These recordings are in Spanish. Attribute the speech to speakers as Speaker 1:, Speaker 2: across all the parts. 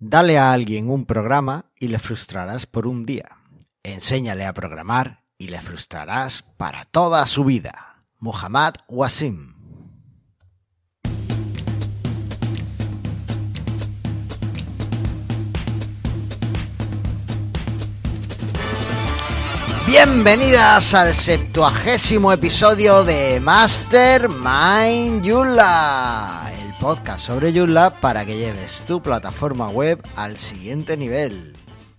Speaker 1: Dale a alguien un programa y le frustrarás por un día. Enséñale a programar y le frustrarás para toda su vida. Muhammad Wasim. Bienvenidas al septuagésimo episodio de Mastermind Yula, podcast sobre Yula para que lleves tu plataforma web al siguiente nivel.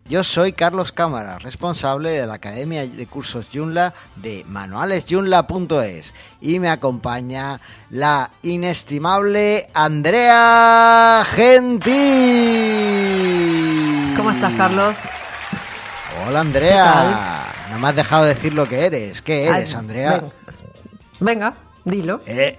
Speaker 1: Yo soy Carlos Cámara, responsable de la Academia de Cursos Joomla de manualesyunla.es y me acompaña la inestimable Andrea Gentil.
Speaker 2: ¿Cómo estás, Carlos?
Speaker 1: Hola, Andrea. No me has dejado decir lo que eres. ¿Qué eres,
Speaker 2: Ay,
Speaker 1: Andrea?
Speaker 2: Venga, Venga, dilo.
Speaker 1: Eh,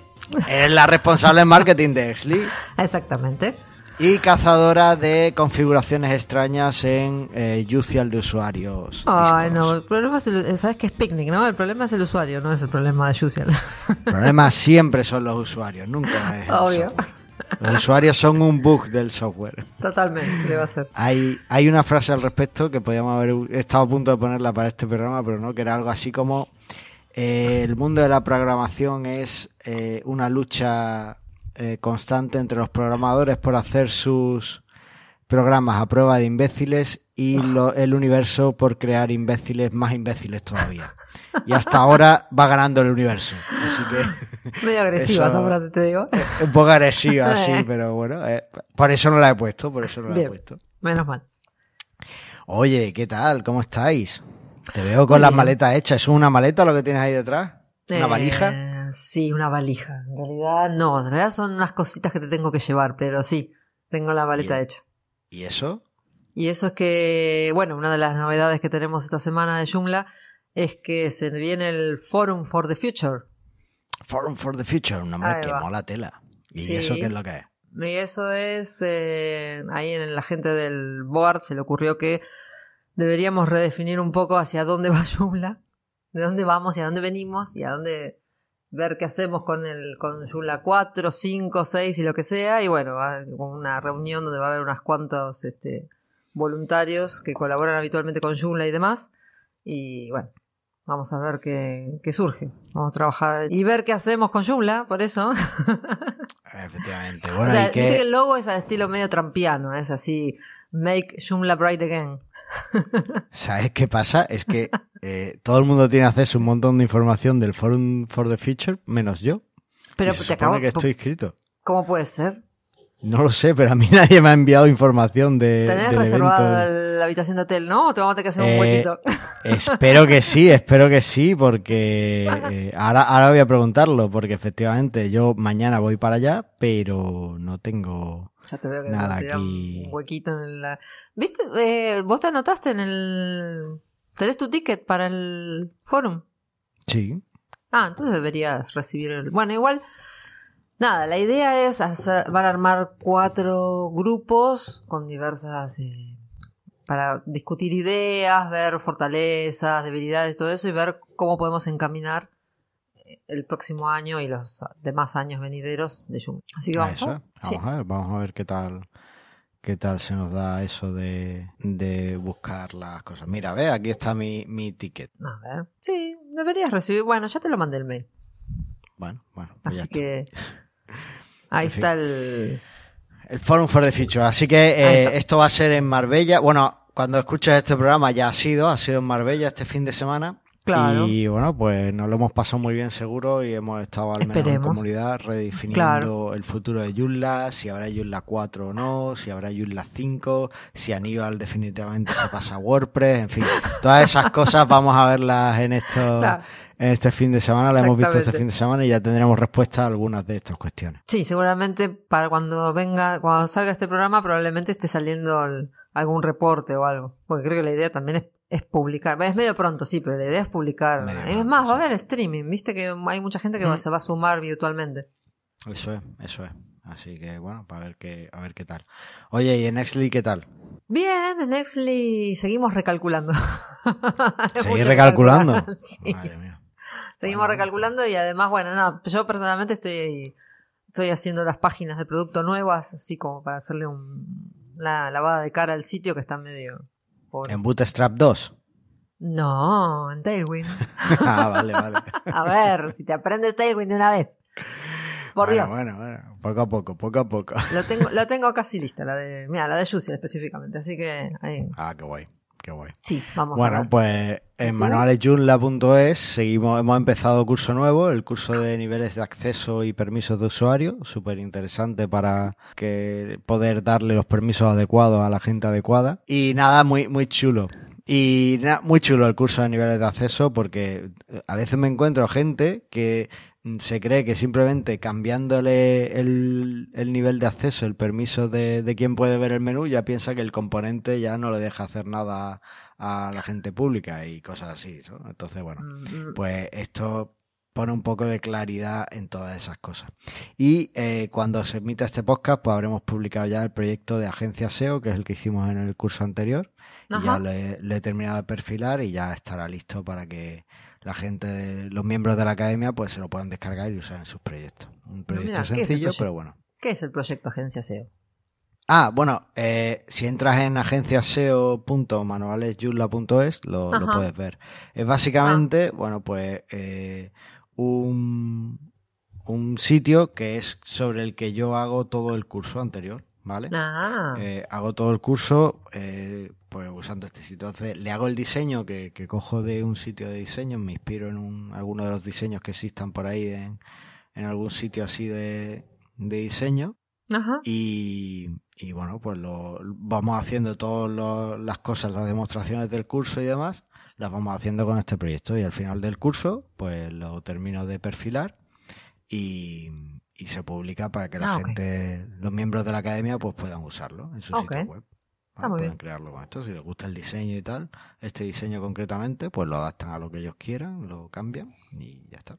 Speaker 1: eres la responsable de marketing de Exly
Speaker 2: Exactamente.
Speaker 1: y cazadora de configuraciones extrañas en eh, UCL de usuarios.
Speaker 2: Ay, no, el problema es, el- sabes que es picnic, ¿no? El problema es el usuario, no es el problema de Jusial.
Speaker 1: El problema siempre son los usuarios, nunca es el
Speaker 2: Obvio.
Speaker 1: software. Los usuarios son un bug del software.
Speaker 2: Totalmente, le va a ser.
Speaker 1: Hay, hay una frase al respecto que podíamos haber estado a punto de ponerla para este programa, pero no, que era algo así como eh, el mundo de la programación es eh, una lucha eh, constante entre los programadores por hacer sus programas a prueba de imbéciles y lo- el universo por crear imbéciles más imbéciles todavía. Y hasta ahora va ganando el universo. Así que
Speaker 2: Medio agresiva
Speaker 1: Eso-
Speaker 2: esa frase, te digo.
Speaker 1: un poco agresiva, sí, pero bueno, eh, por eso no la he puesto, por eso no la he puesto.
Speaker 2: Menos mal.
Speaker 1: Oye, ¿qué tal? ¿Cómo estáis? Te veo con
Speaker 2: Muy
Speaker 1: las
Speaker 2: bien.
Speaker 1: maletas hechas. ¿Es una maleta lo que tienes ahí detrás? ¿Una
Speaker 2: Eh,
Speaker 1: valija?
Speaker 2: Sí, una valija. En realidad, no, en realidad son unas cositas que te tengo que llevar, pero sí, tengo la maleta hecha.
Speaker 1: ¿Y eso?
Speaker 2: Y eso es que, bueno, una de las novedades que tenemos esta semana de Joomla es que se viene el Forum for the Future.
Speaker 1: Forum for the Future, un nombre que mola tela. ¿Y
Speaker 2: Sí.
Speaker 1: eso qué es lo que es?
Speaker 2: Y eso es, eh, ahí en la gente del board se le ocurrió que deberíamos redefinir un poco hacia dónde va Joomla, de dónde vamos y a dónde venimos y a dónde ver qué hacemos con el con Joomla 4, 5, 6 y lo que sea. Y bueno, con una reunión donde va a haber unos cuantos este, voluntarios que colaboran habitualmente con Joomla y demás. Y bueno, vamos a ver qué, qué surge. Vamos a trabajar y ver qué hacemos con Joomla, por eso.
Speaker 1: Efectivamente. Bueno,
Speaker 2: o sea,
Speaker 1: ¿y qué-
Speaker 2: viste que el logo es al estilo medio trampiano, es así, make Joomla bright again.
Speaker 1: ¿Sabes qué pasa? Es que eh, todo el mundo tiene acceso a un montón de información del Forum for the Future, menos yo.
Speaker 2: Pero
Speaker 1: Y se
Speaker 2: te acabo,
Speaker 1: que estoy inscrito.
Speaker 2: ¿cómo puede ser?
Speaker 1: No lo sé, pero a mí nadie me ha enviado información de,
Speaker 2: Tenés reservada la habitación de hotel, ¿no? O te vamos a tener que hacer
Speaker 1: Eh,
Speaker 2: un huequito.
Speaker 1: Espero que sí, espero que sí, porque eh, ahora, ahora voy a preguntarlo, porque efectivamente yo mañana voy para allá, pero no tengo...
Speaker 2: ya te veo que
Speaker 1: nada,
Speaker 2: te
Speaker 1: aquí-
Speaker 2: un huequito en la... ¿Viste? Eh, ¿Vos te anotaste en el... ¿Tenés tu ticket para el forum?
Speaker 1: Sí,
Speaker 2: Ah, entonces deberías recibir el... Bueno, igual... Nada, la idea es hacer, van a armar cuatro grupos con diversas... eh, para discutir ideas, ver fortalezas, debilidades, todo eso y ver cómo podemos encaminar el próximo año y los demás años venideros de Joomla. Así que vamos a ver. Sí.
Speaker 1: Vamos a ver, vamos a ver qué tal, qué tal se nos da eso de, de buscar las cosas. Mira, ve, aquí está mi, mi ticket.
Speaker 2: A ver. Sí, deberías recibir. Bueno, ya te lo mandé el mail.
Speaker 1: Bueno, bueno. pues
Speaker 2: Así que ahí
Speaker 1: En fin.
Speaker 2: está el...
Speaker 1: El Forum for the Future. Así que eh, esto va a ser en Marbella. Bueno, cuando escuches este programa ya ha sido, ha sido en Marbella este fin de semana.
Speaker 2: Claro.
Speaker 1: Y bueno, pues nos lo hemos pasado muy bien seguro y hemos estado al menos en
Speaker 2: Esperemos.
Speaker 1: comunidad redefiniendo
Speaker 2: Claro.
Speaker 1: el futuro de Joomla, si habrá Joomla 4 o no, si habrá Joomla 5, si Aníbal definitivamente se pasa a WordPress, en fin, todas esas cosas vamos a verlas en esto,
Speaker 2: Claro.
Speaker 1: en este fin de semana, las hemos visto este fin de semana y ya tendremos respuesta a algunas de estas cuestiones.
Speaker 2: Sí, seguramente para cuando venga, cuando salga este programa, probablemente esté saliendo el- algún reporte o algo. Porque creo que la idea también es, es publicar. Es medio pronto, sí, pero la idea es publicar.
Speaker 1: Medio
Speaker 2: es
Speaker 1: pronto,
Speaker 2: más, va a haber streaming. Viste que hay mucha gente que
Speaker 1: Mm.
Speaker 2: se va a sumar virtualmente.
Speaker 1: Eso es, eso es. Así que bueno, para ver qué, a ver qué tal. Oye, ¿y en Nextly qué tal?
Speaker 2: Bien, en Nextly seguimos recalculando.
Speaker 1: ¿Seguís recalculando?
Speaker 2: sí.
Speaker 1: Madre mía.
Speaker 2: Seguimos
Speaker 1: Bueno.
Speaker 2: recalculando y además, bueno, no, yo personalmente estoy, estoy haciendo las páginas de producto nuevas, así como para hacerle un, la lavada de cara al sitio que está medio...
Speaker 1: ¿En Bootstrap 2?
Speaker 2: No, en Tailwind.
Speaker 1: ah, vale, vale.
Speaker 2: A ver, si te aprendes Tailwind de una vez. Por
Speaker 1: bueno,
Speaker 2: Dios.
Speaker 1: Bueno, bueno, poco a poco, poco a poco.
Speaker 2: Lo tengo, lo tengo casi lista, la de. Mira, la de Juicy específicamente. Así que ahí.
Speaker 1: Ah, qué guay, qué guay.
Speaker 2: Sí, vamos a
Speaker 1: Bueno,
Speaker 2: ver.
Speaker 1: pues en manualesjoomla.es seguimos, hemos empezado curso nuevo, el curso de niveles de acceso y permisos de usuario, súper interesante para que poder darle los permisos adecuados a la gente adecuada. Y nada, muy, muy chulo. Y na- muy chulo el curso de niveles de acceso porque eh, a veces me encuentro gente que se cree que simplemente cambiándole el, el nivel de acceso, el permiso de, de quién puede ver el menú, ya piensa que el componente ya no le deja hacer nada a la gente pública y cosas así. ¿no? Entonces, bueno,
Speaker 2: Mm, mm,
Speaker 1: pues esto pone un poco de claridad en todas esas cosas. Y eh, cuando se emita este podcast, pues habremos publicado ya el proyecto de agencia SEO, que es el que hicimos en el curso anterior. Y ya lo he, lo he terminado de perfilar y ya estará listo para que la gente, los miembros de la academia, pues se lo puedan descargar y usar en sus proyectos. Un proyecto
Speaker 2: mira, ¿qué es el
Speaker 1: sencillo,
Speaker 2: proyecto?
Speaker 1: pero bueno.
Speaker 2: ¿Qué es el proyecto Agencia SEO?
Speaker 1: Ah, bueno, eh, si entras en agenciaseo.manualesyula.es lo, puedes ver. Es básicamente, bueno, pues eh, un, un sitio que es sobre el que yo hago todo el curso anterior, ¿vale?
Speaker 2: Ah,
Speaker 1: Eh, hago todo el curso eh, pues usando este sitio. Entonces le hago el diseño que, que cojo de un sitio de diseño, me inspiro en un, alguno de los diseños que existan por ahí en, en algún sitio así de, de diseño.
Speaker 2: ajá.
Speaker 1: Y, y bueno, pues lo, vamos haciendo todas las cosas, las demostraciones del curso y demás, las vamos haciendo con este proyecto. Y al final del curso, pues lo termino de perfilar y, y se publica para que la
Speaker 2: Ah,
Speaker 1: gente, los miembros de la academia, pues puedan usarlo en su sitio web.
Speaker 2: Está muy
Speaker 1: Pueden
Speaker 2: bien.
Speaker 1: crearlo con esto. Si les gusta el diseño y tal, este diseño concretamente, pues lo adaptan a lo que ellos quieran, lo cambian y ya está.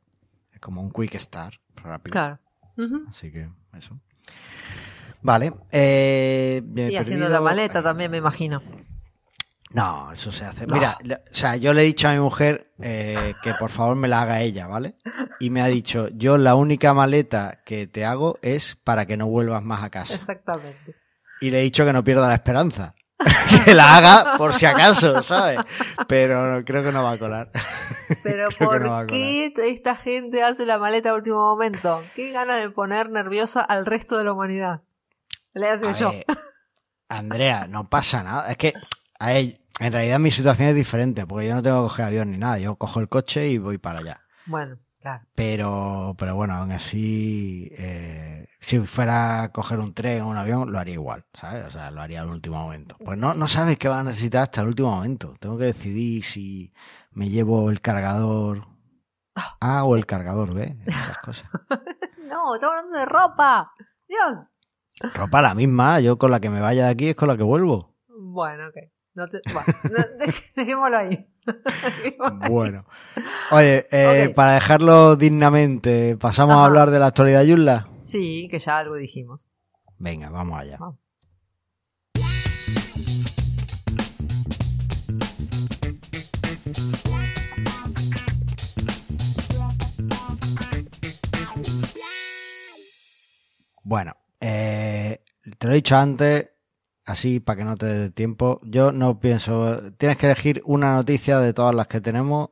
Speaker 1: Es como un quick start rápido.
Speaker 2: Claro.
Speaker 1: Así que eso. Vale. Eh,
Speaker 2: Y haciendo la maleta también, me imagino.
Speaker 1: No, eso se hace.
Speaker 2: No.
Speaker 1: Mira, le- o sea, yo le he dicho a mi mujer eh, que por favor me la haga ella, ¿vale? Y me ha dicho, yo la única maleta que te hago es para que no vuelvas más a casa.
Speaker 2: Exactamente.
Speaker 1: Y le he dicho que no pierda la esperanza. que la haga por si acaso, ¿sabes? Pero creo que no va a colar.
Speaker 2: Pero
Speaker 1: Creo no
Speaker 2: ¿por qué esta gente hace la maleta a último momento? ¿Qué ganas de poner nerviosa al resto de la humanidad? Le hace
Speaker 1: A
Speaker 2: yo.
Speaker 1: ver, Andrea, no pasa nada. Es que, a ver, en realidad mi situación es diferente, porque yo no tengo que coger avión ni nada. Yo cojo el coche y voy para allá.
Speaker 2: Bueno, claro.
Speaker 1: Pero, pero bueno, aún así, eh, si fuera a coger un tren o un avión, lo haría igual, ¿sabes? O sea, lo haría al último momento. Pues no, no sabes qué vas a necesitar hasta el último momento. Tengo que decidir si me llevo el cargador A o el cargador B, esas cosas.
Speaker 2: No, estamos hablando de ropa. Dios.
Speaker 1: Ropa la misma, yo con la que me vaya de aquí es con la que vuelvo.
Speaker 2: Bueno, ok. No te... bueno, no, dej- dejémoslo ahí.
Speaker 1: Bueno. Oye, eh, para dejarlo dignamente, ¿pasamos a hablar de la actualidad Yula?
Speaker 2: Sí, que ya algo dijimos.
Speaker 1: Venga, vamos allá.
Speaker 2: Vamos.
Speaker 1: Bueno, eh, te lo he dicho antes, así para que no te dé tiempo. Yo no pienso. Tienes que elegir una noticia de todas las que tenemos.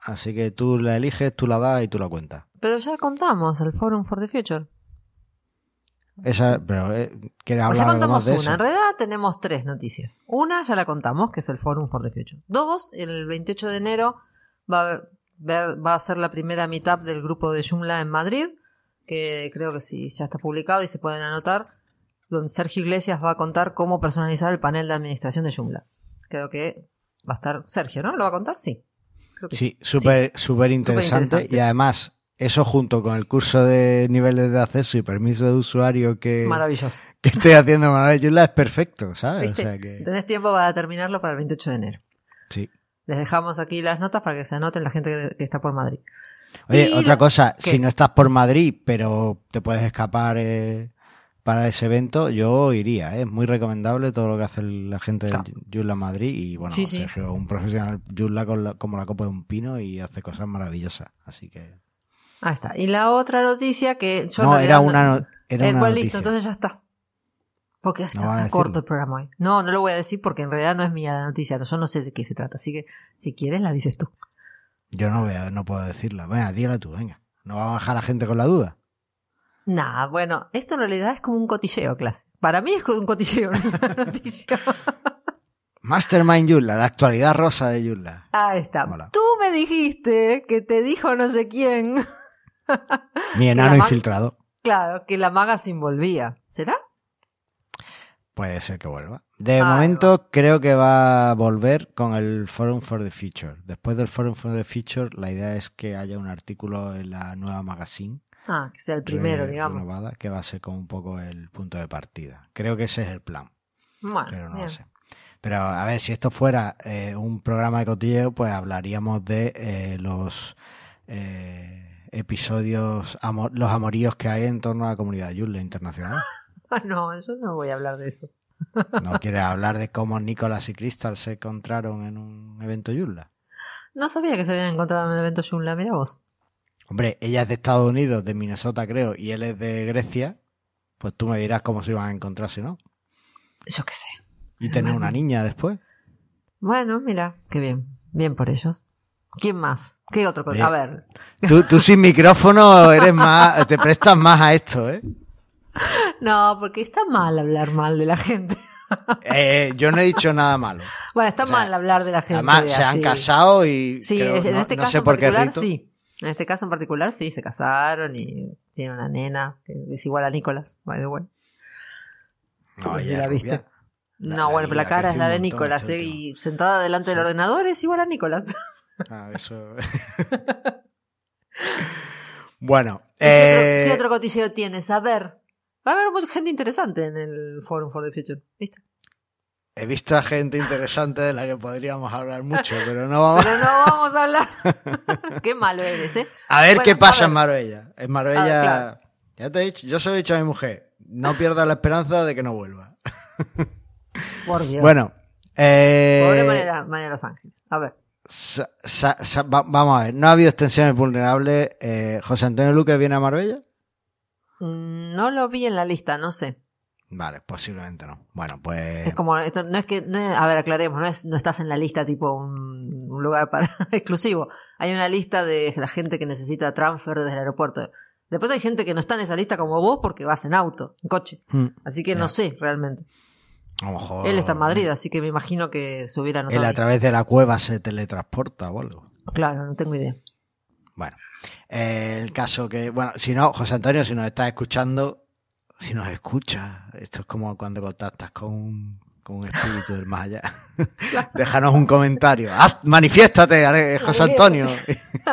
Speaker 1: Así que tú la eliges, tú la das y tú la cuentas.
Speaker 2: Pero ya contamos el Forum for the Future.
Speaker 1: Esa, pero, eh, ¿quieres
Speaker 2: O
Speaker 1: hablar
Speaker 2: ya
Speaker 1: algo
Speaker 2: contamos
Speaker 1: de
Speaker 2: una.
Speaker 1: eso?
Speaker 2: En realidad tenemos tres noticias. Una ya la contamos, que es el Forum for the Future. Dos, el 28 de enero va a, ver, va a ser la primera meetup del grupo de Joomla en Madrid, que creo que sí, ya está publicado y se pueden anotar, donde Sergio Iglesias va a contar cómo personalizar el panel de administración de Joomla. Creo que va a estar Sergio, ¿no? ¿Lo va a contar? Sí. Creo que
Speaker 1: Sí, súper súper interesante.
Speaker 2: interesante.
Speaker 1: Y además, eso junto con el curso de niveles de acceso y permiso de usuario que,
Speaker 2: Maravilloso.
Speaker 1: que estoy haciendo Yula es perfecto, ¿sabes?
Speaker 2: ¿Viste?
Speaker 1: O sea que,
Speaker 2: Tenés tiempo para terminarlo para el 28 de enero.
Speaker 1: sí.
Speaker 2: Les dejamos aquí las notas para que se anoten la gente que, que está por Madrid.
Speaker 1: Oye,
Speaker 2: Y
Speaker 1: otra
Speaker 2: la-
Speaker 1: cosa,
Speaker 2: ¿Qué?
Speaker 1: si no estás por Madrid, pero te puedes escapar eh, para ese evento, yo iría. ¿eh? Es muy recomendable todo lo que hace la gente de. Joomla Madrid. Y bueno,
Speaker 2: Sí, sí.
Speaker 1: Sergio, un profesional Joomla con la- como la copa de un pino y hace cosas maravillosas. Así que.
Speaker 2: Ahí está. Y la otra noticia que yo
Speaker 1: no, era una, no- era
Speaker 2: Eh,
Speaker 1: una noticia.
Speaker 2: listo, entonces ya está. Porque está corto el programa hoy. No, no lo voy a decir porque en realidad no es mía la noticia. Yo no sé de qué se trata. Así que si quieres la dices tú.
Speaker 1: Yo no, voy no puedo decirla. Venga, dígala tú, venga. No va a bajar la gente con la duda.
Speaker 2: Nah, bueno, esto en realidad es como un cotilleo, clase. Para mí es como un cotilleo, no es una noticia.
Speaker 1: Mastermind Yulla, la actualidad rosa de Yulla.
Speaker 2: Ahí está. Tú me dijiste que te dijo no sé quién.
Speaker 1: Mi enano infiltrado.
Speaker 2: Claro, que la maga se envolvía. ¿Será?
Speaker 1: Puede ser que vuelva. De momento creo que va a volver con el Forum for the Future. Después del Forum for the Future, la idea es que haya un artículo en la nueva magazine
Speaker 2: Ah, que sea el primero, digamos.
Speaker 1: que va a ser como un poco el punto de partida. Creo que ese es el plan.
Speaker 2: Bueno,
Speaker 1: pero no lo sé. Pero a ver, si esto fuera eh, un programa de cotilleo, pues hablaríamos de eh, los eh, episodios, los amoríos que hay en torno a la comunidad Yule internacional.
Speaker 2: No, eso no voy a hablar de eso.
Speaker 1: ¿No quieres hablar de cómo Nicolás y Crystal se encontraron en un evento Yulla?
Speaker 2: No sabía que se habían encontrado en un evento Yulla, mira vos.
Speaker 1: Hombre, ella es de Estados Unidos, de Minnesota creo, y él es de Grecia, pues tú me dirás cómo se iban a encontrarse, ¿no?
Speaker 2: Yo qué sé.
Speaker 1: Y tener una niña después.
Speaker 2: Bueno, mira, qué bien. Bien por ellos. ¿Quién más? ¿Qué otro? A ver.
Speaker 1: Tú, tú sin micrófono eres más, te prestas más a esto, ¿eh?
Speaker 2: No, porque está mal hablar mal de la gente.
Speaker 1: Eh, yo no he dicho nada malo.
Speaker 2: Bueno, está mal hablar de la gente.
Speaker 1: Además, se han casado y.
Speaker 2: Sí, en este caso sé por qué sí. En este caso en particular, sí, se casaron y tiene una nena que es igual a Nicolás, by the way. No, si la viste. no, bueno, pero la cara es la de Nicolás, ¿eh? y sentada delante del ordenador es igual a Nicolás.
Speaker 1: Ah, eso. bueno.
Speaker 2: ¿Qué, otro, ¿Qué, otro, cotilleo tienes? A ver. Va a haber mucha gente interesante en el Forum for the Future, ¿viste?
Speaker 1: He visto a gente interesante de la que podríamos hablar mucho, pero no vamos,
Speaker 2: pero no vamos a hablar. qué malo eres, ¿eh?
Speaker 1: A ver qué pasa en Marbella. En Marbella, ya te he dicho, yo se lo he dicho a mi mujer, no pierdas la esperanza de que no vuelva.
Speaker 2: Por Dios.
Speaker 1: Bueno. Eh,
Speaker 2: Pobre María, Los Ángeles. A ver.
Speaker 1: vamos a ver, no ha habido extensiones vulnerables. Eh, José Antonio Luque viene a Marbella.
Speaker 2: Mm, no lo vi en la lista, no sé.
Speaker 1: Vale, posiblemente no. Bueno, pues.
Speaker 2: Es como, esto no es que, no a ver, aclaremos, no, es, no estás en la lista tipo un, lugar para exclusivo. Hay una lista de la gente que necesita transfer desde el aeropuerto. Después hay gente que no está en esa lista como vos porque vas en auto, en coche. Hmm. Así que no sé realmente.
Speaker 1: A lo mejor.
Speaker 2: Él está en Madrid, así que me imagino que se hubiera
Speaker 1: notado. Él a través de la cueva se teletransporta o algo.
Speaker 2: Claro, no tengo idea.
Speaker 1: Bueno, eh, el caso que, bueno, si no, José Antonio, si nos estás escuchando, si nos escucha, esto es como cuando contactas con un, con un espíritu del más allá. Déjanos un comentario. Haz, manifiéstate, José Antonio.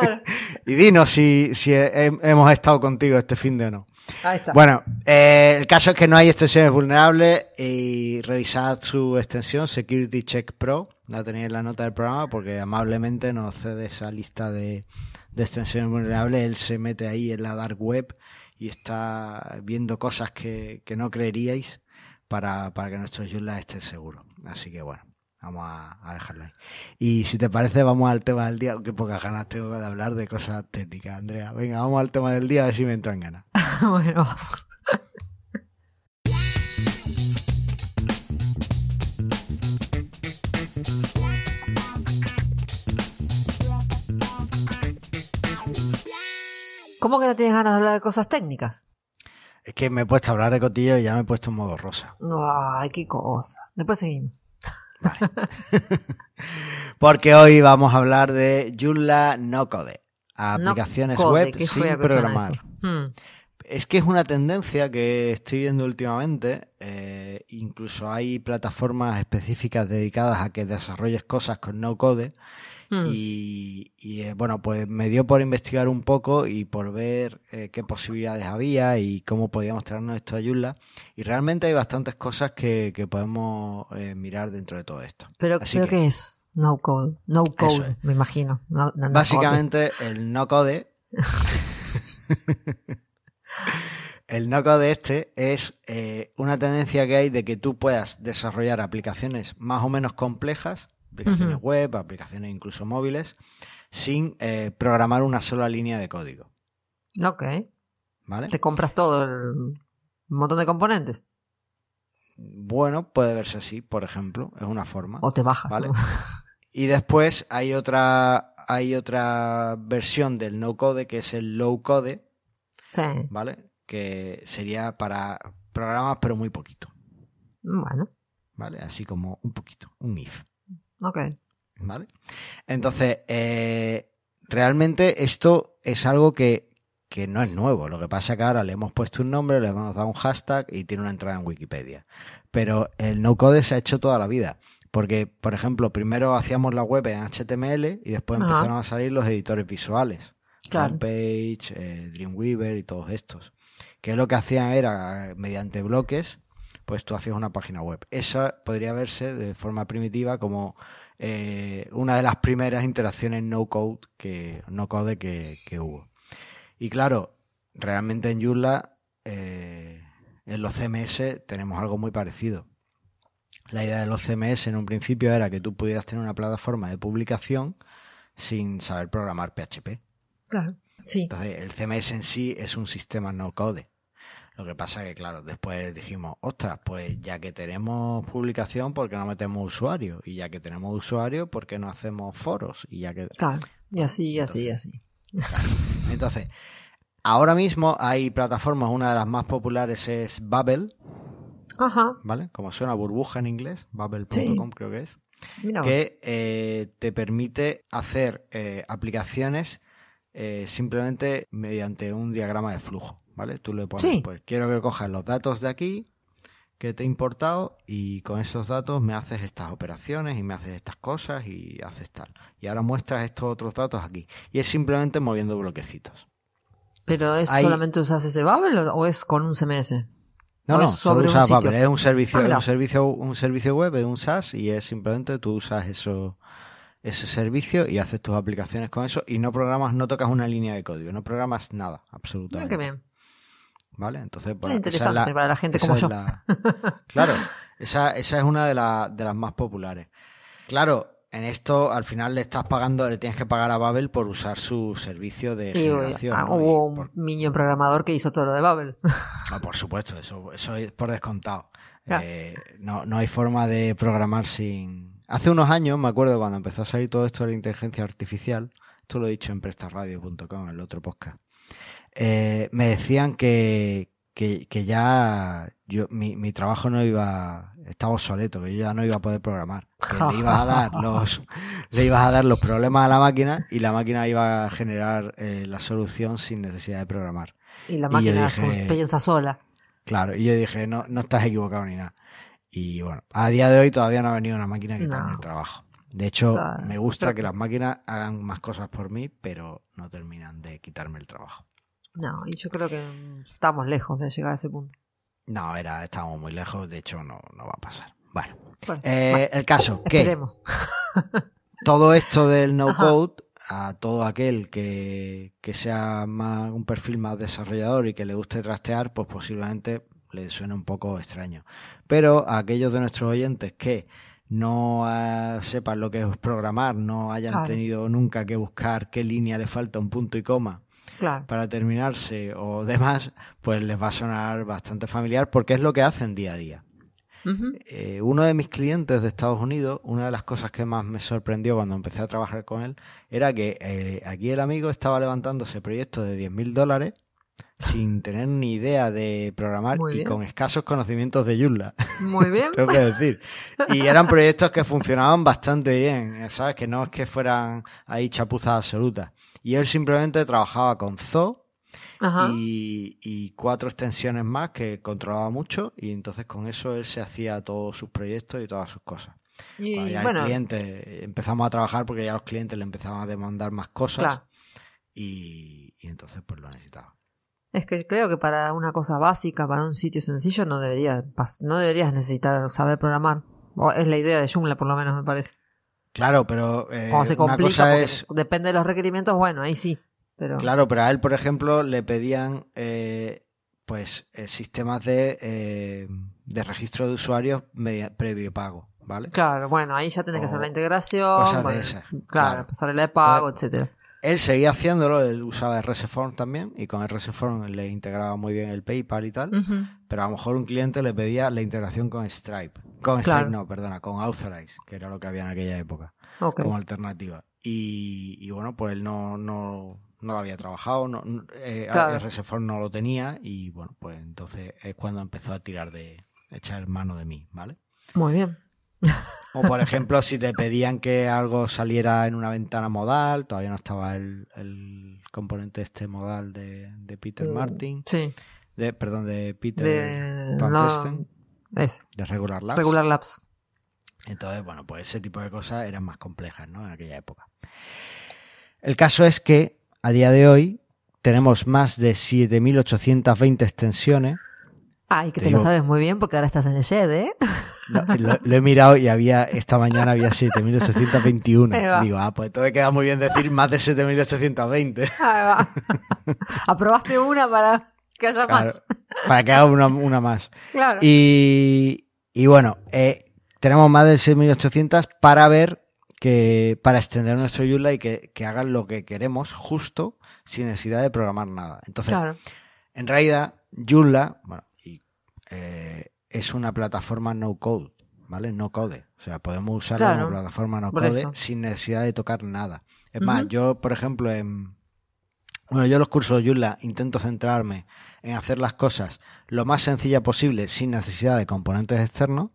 Speaker 1: y dinos si, si hemos estado contigo este fin de o no.
Speaker 2: Ahí está.
Speaker 1: Bueno, eh, el caso es que no hay extensiones vulnerables y revisad su extensión Security Check Pro. La tenéis en la nota del programa porque amablemente nos cede esa lista de, de extensiones vulnerables. Él se mete ahí en la dark web y está viendo cosas que, que no creeríais para, para que nuestro Joomla esté seguro. Así que bueno, vamos a, a, dejarlo ahí. Y si te parece, vamos al tema del día, aunque pocas ganas tengo de hablar de cosas técnicas, Andrea. Venga, vamos al tema del día a ver si me entran ganas.
Speaker 2: bueno, vamos. ¿Cómo que no tienes ganas de hablar de cosas técnicas?
Speaker 1: Es que me he puesto a hablar de cotillo y ya me he puesto en modo rosa.
Speaker 2: Ay, qué cosa. Después seguimos.
Speaker 1: Porque hoy vamos a hablar de Joomla No Code, aplicaciones web sin programar. Hmm. Es que es una tendencia que estoy viendo últimamente. Eh, incluso hay plataformas específicas dedicadas a que desarrolles cosas con no code Hmm. Y, eh, bueno, pues me dio por investigar un poco y por ver eh, qué posibilidades había y cómo podíamos traernos esto a Joomla. Y realmente hay bastantes cosas que, podemos eh, mirar dentro de todo esto.
Speaker 2: Pero creo que, es no code, no code, me imagino.
Speaker 1: Básicamente el no code. el no code este es una tendencia que hay de que tú puedas desarrollar aplicaciones más o menos complejas aplicaciones web, aplicaciones incluso móviles, sin eh, programar una sola línea de código.
Speaker 2: Ok.
Speaker 1: ¿Vale?
Speaker 2: Te compras todo el montón de componentes.
Speaker 1: bueno, puede verse así, por ejemplo, es una forma.
Speaker 2: O te bajas.
Speaker 1: ¿vale?
Speaker 2: ¿no?
Speaker 1: Y después hay otra, hay otra versión del no code que es el low code,
Speaker 2: Sí.
Speaker 1: ¿vale? Que sería para programas pero muy poquito,
Speaker 2: Bueno,
Speaker 1: ¿vale? Así como un poquito, un if,
Speaker 2: ok.
Speaker 1: ¿vale? Entonces, eh, realmente esto es algo que, que no es nuevo. Lo que pasa es que ahora le hemos puesto un nombre, le hemos dado un hashtag y tiene una entrada en Wikipedia. Pero el no code se ha hecho toda la vida. Porque, por ejemplo, primero hacíamos la web en HTML y después
Speaker 2: Ajá.
Speaker 1: empezaron a salir los editores visuales.
Speaker 2: Claro.
Speaker 1: Page, Dreamweaver y todos estos. Que lo que hacían era, mediante bloques, pues tú hacías una página web. Esa podría verse de forma primitiva como eh, una de las primeras interacciones no code que, no code que, que hubo. Y claro, realmente en Joomla, eh, en los CMS tenemos algo muy parecido. La idea de los CMS en un principio era que tú pudieras tener una plataforma de publicación sin saber programar PHP.
Speaker 2: Claro. Sí.
Speaker 1: Entonces, el CMS en sí es un sistema no code. Lo que pasa que, claro, después dijimos, ostras, pues ya que tenemos publicación, ¿por qué no metemos usuarios? Y ya que tenemos usuarios, ¿por qué no hacemos foros? Y ya que...
Speaker 2: Claro. Y así, y así, y así.
Speaker 1: Entonces, ahora mismo hay plataformas, una de las más populares es Babel,
Speaker 2: Ajá.
Speaker 1: ¿vale? Como suena burbuja en inglés, babel.com
Speaker 2: Sí.
Speaker 1: creo que es.
Speaker 2: Mira.
Speaker 1: que eh, te permite hacer eh, aplicaciones eh, simplemente mediante un diagrama de flujo, ¿vale? Tú le pones,
Speaker 2: Sí.
Speaker 1: pues quiero que cojas los datos de aquí que te he importado y con esos datos me haces estas operaciones y me haces estas cosas y haces tal. Y ahora muestras estos otros datos aquí. Y es simplemente moviendo bloquecitos.
Speaker 2: ¿Pero es
Speaker 1: hay-
Speaker 2: solamente usas ese Babel o es con un CMS?
Speaker 1: No,
Speaker 2: ¿O
Speaker 1: no,
Speaker 2: es
Speaker 1: solo usas? Babel, es un servicio,
Speaker 2: Ah, mira.
Speaker 1: un servicio, un servicio web, es un SaaS y es simplemente tú usas eso, ese servicio y haces tus aplicaciones con eso y no programas, no tocas una línea de código, no programas nada,
Speaker 2: Mira
Speaker 1: absolutamente.
Speaker 2: qué bien.
Speaker 1: ¿Vale? Entonces, bueno, es
Speaker 2: interesante para la gente como yo.
Speaker 1: la- claro, esa, esa es una de, la- de las más populares. Claro, en esto al final le estás pagando, le tienes que pagar a Babel por usar su servicio de generación.
Speaker 2: hubo un
Speaker 1: por-
Speaker 2: niño programador que hizo todo lo de Babel.
Speaker 1: Por supuesto, eso, eso es por descontado. Eh, no, no hay forma de programar sin. Hace unos años, me acuerdo cuando empezó a salir todo esto de la inteligencia artificial, esto lo he dicho en prestarradio.com, en el otro podcast, eh, me decían que, que, que ya yo, mi, mi trabajo no iba, estaba obsoleto, que yo ya no iba a poder programar, que le ibas a dar los, le ibas a dar los problemas a la máquina y la máquina iba a generar eh, la solución sin necesidad de programar.
Speaker 2: Y la
Speaker 1: Y
Speaker 2: máquina
Speaker 1: dije-
Speaker 2: fun- piensa sola.
Speaker 1: Claro, y yo dije, no, no estás equivocado ni nada. Y bueno, a día de hoy todavía no ha venido una máquina a quitarme
Speaker 2: No.
Speaker 1: el trabajo. De hecho, me gusta que
Speaker 2: que
Speaker 1: las
Speaker 2: sí.
Speaker 1: máquinas hagan más cosas por mí, pero no terminan de quitarme el trabajo.
Speaker 2: No, y yo creo que mm, estamos lejos de llegar a ese punto.
Speaker 1: No, era, estábamos muy lejos, de hecho no, no va a pasar. Bueno,
Speaker 2: Bueno,
Speaker 1: eh, el caso, que
Speaker 2: esperemos.
Speaker 1: todo esto del no
Speaker 2: Ajá.
Speaker 1: code, a todo aquel que, que sea más, un perfil más desarrollador y que le guste trastear, pues posiblemente le suene un poco extraño. Pero a aquellos de nuestros oyentes que no ah, sepan lo que es programar, no hayan
Speaker 2: Claro.
Speaker 1: tenido nunca que buscar qué línea le falta un punto y coma
Speaker 2: Claro.
Speaker 1: para terminarse o demás, pues les va a sonar bastante familiar porque es lo que hacen día a día. Eh, uno de mis clientes de Estados Unidos, una de las cosas que más me sorprendió cuando empecé a trabajar con él, era que eh, aquí el amigo estaba levantándose proyectos de 10 mil dólares sin tener ni idea de programar
Speaker 2: Muy
Speaker 1: y
Speaker 2: bien.
Speaker 1: con escasos conocimientos de Joomla,
Speaker 2: Muy bien.
Speaker 1: tengo que decir. Y eran proyectos que funcionaban bastante bien, ¿sabes? Que no es que fueran ahí chapuzas absolutas. Y él simplemente trabajaba con Zoo y, y cuatro extensiones más que controlaba mucho y entonces con eso él se hacía todos sus proyectos y todas sus cosas.
Speaker 2: Y,
Speaker 1: Cuando ya
Speaker 2: bueno,
Speaker 1: el cliente empezamos a trabajar porque ya los clientes le empezaban a demandar más cosas
Speaker 2: Claro.
Speaker 1: y, y entonces pues lo necesitaba.
Speaker 2: Es que creo que para una cosa básica, para un sitio sencillo, no debería, no deberías necesitar saber programar. O es la idea de Joomla, por lo menos, me parece.
Speaker 1: Claro, pero eh,
Speaker 2: se
Speaker 1: una cosa es
Speaker 2: depende de los requerimientos, bueno, ahí sí. Pero
Speaker 1: claro, pero a él por ejemplo le pedían eh, pues eh, sistemas de eh, de registro de usuarios media- previo pago, ¿vale?
Speaker 2: claro, bueno, ahí ya tenés que hacer
Speaker 1: O
Speaker 2: la integración,
Speaker 1: cosas de esas,
Speaker 2: claro,
Speaker 1: claro.
Speaker 2: pasarle de pago, etcétera.
Speaker 1: Él seguía haciéndolo, él usaba RSForm también y con RSForm le integraba muy bien el PayPal y tal, pero a lo mejor un cliente le pedía la integración con Stripe. Con
Speaker 2: Claro.
Speaker 1: Stripe no, perdona, con Authorize, que era lo que había en aquella época,
Speaker 2: Ok.
Speaker 1: como alternativa. Y, y bueno, pues él no, no, no lo había trabajado, no, no- eh,
Speaker 2: Claro.
Speaker 1: RSForm no lo tenía y bueno, pues entonces es cuando empezó a tirar de, echar mano de mí, ¿vale?
Speaker 2: Muy bien.
Speaker 1: O por ejemplo, si te pedían que algo saliera en una ventana modal, todavía no estaba el, el componente este modal de, de Peter
Speaker 2: Mm,
Speaker 1: Martin,
Speaker 2: Sí.
Speaker 1: de, perdón, de Peter
Speaker 2: De,
Speaker 1: Van
Speaker 2: no,
Speaker 1: Vesten,
Speaker 2: es
Speaker 1: de Regular Labs.
Speaker 2: Regular Labs.
Speaker 1: Entonces, bueno, pues ese tipo de cosas eran más complejas, ¿no? En aquella época. El caso es que a día de hoy tenemos más de 7.820 extensiones.
Speaker 2: Ay, que
Speaker 1: Te
Speaker 2: te, lo
Speaker 1: digo-
Speaker 2: sabes muy bien porque ahora estás en el Shed, ¿eh?
Speaker 1: Lo, lo- lo he mirado y había esta mañana había 7.821.
Speaker 2: Ahí va.
Speaker 1: Digo, ah, pues entonces queda muy bien decir más de 7.820.
Speaker 2: Ahí va. Aprobaste una para que haya
Speaker 1: Claro,
Speaker 2: más.
Speaker 1: para que haga una, una más.
Speaker 2: Claro.
Speaker 1: Y, y bueno, eh, tenemos más de 6.800 para ver que, para extender nuestro Joomla y que, que hagan lo que queremos justo sin necesidad de programar nada. Entonces,
Speaker 2: claro.
Speaker 1: en realidad, Joomla, bueno, y, eh, es una plataforma no code, ¿vale? No code. O sea, podemos usarla
Speaker 2: Claro,
Speaker 1: como plataforma no code
Speaker 2: eso.
Speaker 1: sin necesidad de tocar nada. Es más, yo, por ejemplo, en, bueno, yo los cursos de Joomla intento centrarme en hacer las cosas lo más sencilla posible sin necesidad de componentes externos.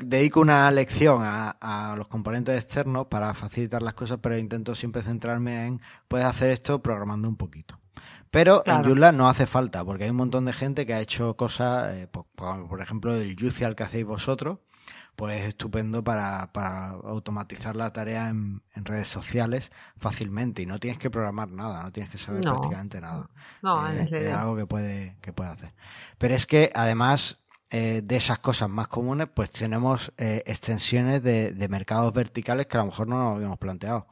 Speaker 1: Dedico una lección a, a los componentes externos para facilitar las cosas, pero intento siempre centrarme en puedes hacer esto programando un poquito. Pero en. Joomla no hace falta, porque hay un montón de gente que ha hecho cosas, eh, por ejemplo el Juicial que hacéis vosotros, pues es estupendo para, para automatizar la tarea en, en redes sociales fácilmente y no tienes que programar nada, no tienes que saber
Speaker 2: No.
Speaker 1: prácticamente nada.
Speaker 2: No,
Speaker 1: Eh,
Speaker 2: es
Speaker 1: algo que puede, que puede hacer. Pero es que además eh, de esas cosas más comunes, pues tenemos eh, extensiones de, de mercados verticales que a lo mejor no nos habíamos planteado.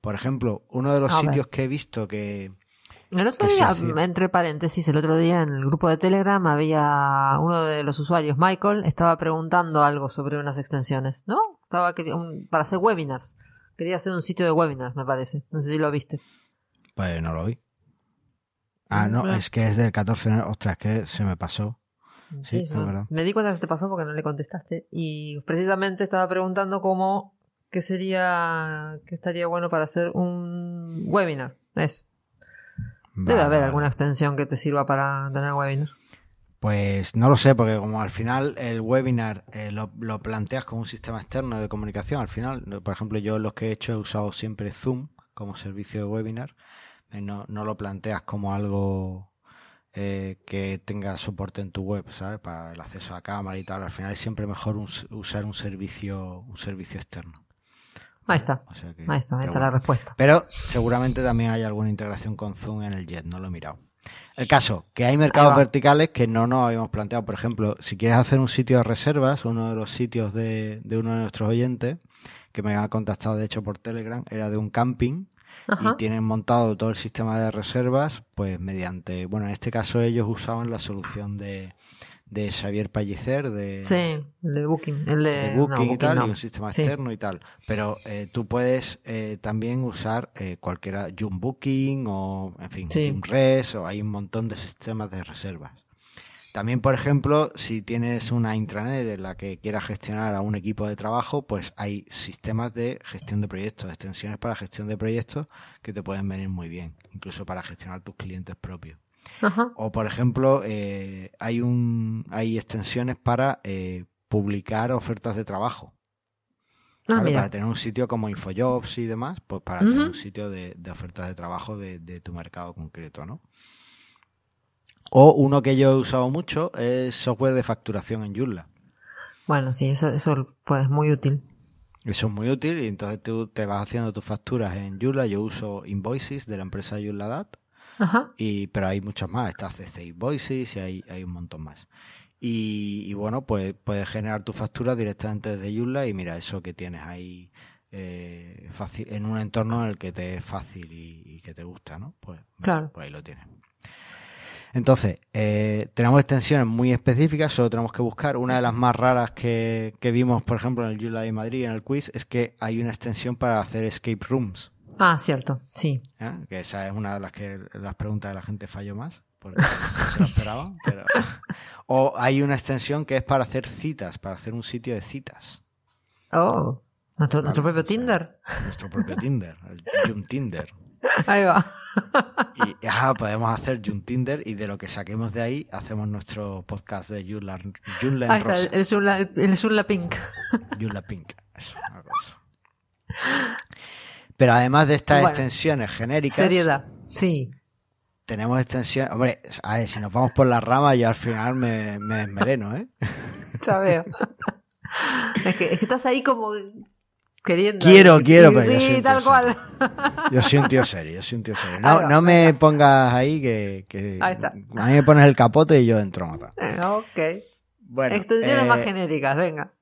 Speaker 1: Por ejemplo, uno de los
Speaker 2: A ver.
Speaker 1: sitios que he visto que,
Speaker 2: El otro día, entre paréntesis, el otro día en el grupo de Telegram había uno de los usuarios, Michael, estaba preguntando algo sobre unas extensiones, ¿no? Estaba un- para hacer webinars. Quería hacer un sitio de webinars, me parece. No sé si lo viste.
Speaker 1: pues no lo vi. Ah, no, es que es del 14 de enero. Ostras, que se me pasó. Sí, es verdad.
Speaker 2: Me di cuenta que se te pasó porque no le contestaste. Y precisamente estaba preguntando cómo, qué sería, qué estaría bueno para hacer un webinar. Eso. Debe haber alguna extensión que te sirva para tener webinars.
Speaker 1: Pues no lo sé, porque como al final el webinar eh, lo, lo planteas como un sistema externo de comunicación, al final, por ejemplo, yo los que he hecho he usado siempre Zoom como servicio de webinar, eh, no, no lo planteas como algo eh, que tenga soporte en tu web, ¿sabes? Para el acceso a cámara y tal, al final es siempre mejor un usar un servicio, un servicio externo.
Speaker 2: Ahí está.
Speaker 1: O sea que-
Speaker 2: Ahí está, ahí está la respuesta.
Speaker 1: Pero seguramente también hay alguna integración con Zoom en el Jet, no lo he mirado. El caso, que hay mercados verticales que no nos habíamos planteado. Por ejemplo, si quieres hacer un sitio de reservas, uno de los sitios de, de uno de nuestros oyentes, que me ha contactado de hecho por Telegram, era de un camping
Speaker 2: Ajá.
Speaker 1: y tienen montado todo el sistema de reservas, pues mediante, bueno, en este caso ellos usaban la solución de, de Xavier Pallicer, de,
Speaker 2: Sí, el de Booking. El de,
Speaker 1: de
Speaker 2: no,
Speaker 1: Booking y tal,
Speaker 2: no.
Speaker 1: y un sistema
Speaker 2: Sí.
Speaker 1: externo y tal. Pero eh, tú puedes eh, también usar eh, cualquiera, Joom Booking o, en fin,
Speaker 2: Sí.
Speaker 1: Joom Res, o hay un montón de sistemas de reservas. También, por ejemplo, si tienes una intranet en la que quieras gestionar a un equipo de trabajo, pues hay sistemas de gestión de proyectos, extensiones para gestión de proyectos que te pueden venir muy bien, incluso para gestionar tus clientes propios.
Speaker 2: Ajá.
Speaker 1: O por ejemplo, eh, hay un hay extensiones para eh, publicar ofertas de trabajo.
Speaker 2: Ah.
Speaker 1: Para tener un sitio como Infojobs y demás, pues para tener
Speaker 2: Ujú.
Speaker 1: un sitio de, de ofertas de trabajo de, de tu mercado concreto, ¿no? O uno que yo he usado mucho es software de facturación en Joomla.
Speaker 2: Bueno, sí, eso, eso pues, es muy útil.
Speaker 1: Eso es muy útil y entonces tú te vas haciendo tus facturas en Joomla. Yo uso Invoices de la empresa Joomla.dat
Speaker 2: Ajá.
Speaker 1: Y, pero hay muchas más, está CC Voices y hay, hay un montón más. Y, y bueno, pues puedes generar tu factura directamente desde Joomla y mira, eso que tienes ahí eh, fácil, en un entorno en el que te es fácil y, y que te gusta, ¿no? Pues,
Speaker 2: Claro.
Speaker 1: pues ahí lo tienes. Entonces, eh, tenemos extensiones muy específicas, solo tenemos que buscar. Una de las más raras que, que vimos, por ejemplo, en el Joomla de Madrid, en el quiz, es que hay una extensión para hacer escape rooms.
Speaker 2: Ah, cierto, sí.
Speaker 1: ¿eh? Que esa es una de las que las preguntas de la gente falló más, porque no se lo. Pero... O hay una extensión que es para hacer citas, para hacer un sitio de citas.
Speaker 2: Oh, nuestro, nuestro propio Tinder.
Speaker 1: Nuestro propio Tinder, el Jun Tinder.
Speaker 2: Ahí va.
Speaker 1: Y ajá, podemos hacer Jun Tinder y de lo que saquemos de ahí hacemos nuestro podcast de Junla, Rosa.
Speaker 2: el el Zula Pink.
Speaker 1: Junla Pink. Eso, eso. Pero además de estas
Speaker 2: Bueno.
Speaker 1: extensiones genéricas,
Speaker 2: Seriedad. Sí.
Speaker 1: tenemos extensiones. Hombre, a ver, si nos vamos por la rama, yo al final me, me desmereno, ¿eh?
Speaker 2: Ya veo. es, que, es que estás ahí como queriendo.
Speaker 1: Quiero, quiero, pero yo
Speaker 2: Sí,
Speaker 1: soy
Speaker 2: tal cual.
Speaker 1: Yo soy un tío serio, yo soy un tío serio. No, no me pongas ahí que, que
Speaker 2: Ahí está.
Speaker 1: a mí me pones el capote y yo entro a matar.
Speaker 2: Eh, ok.
Speaker 1: Bueno,
Speaker 2: Extensiones
Speaker 1: eh,
Speaker 2: más genéricas, venga.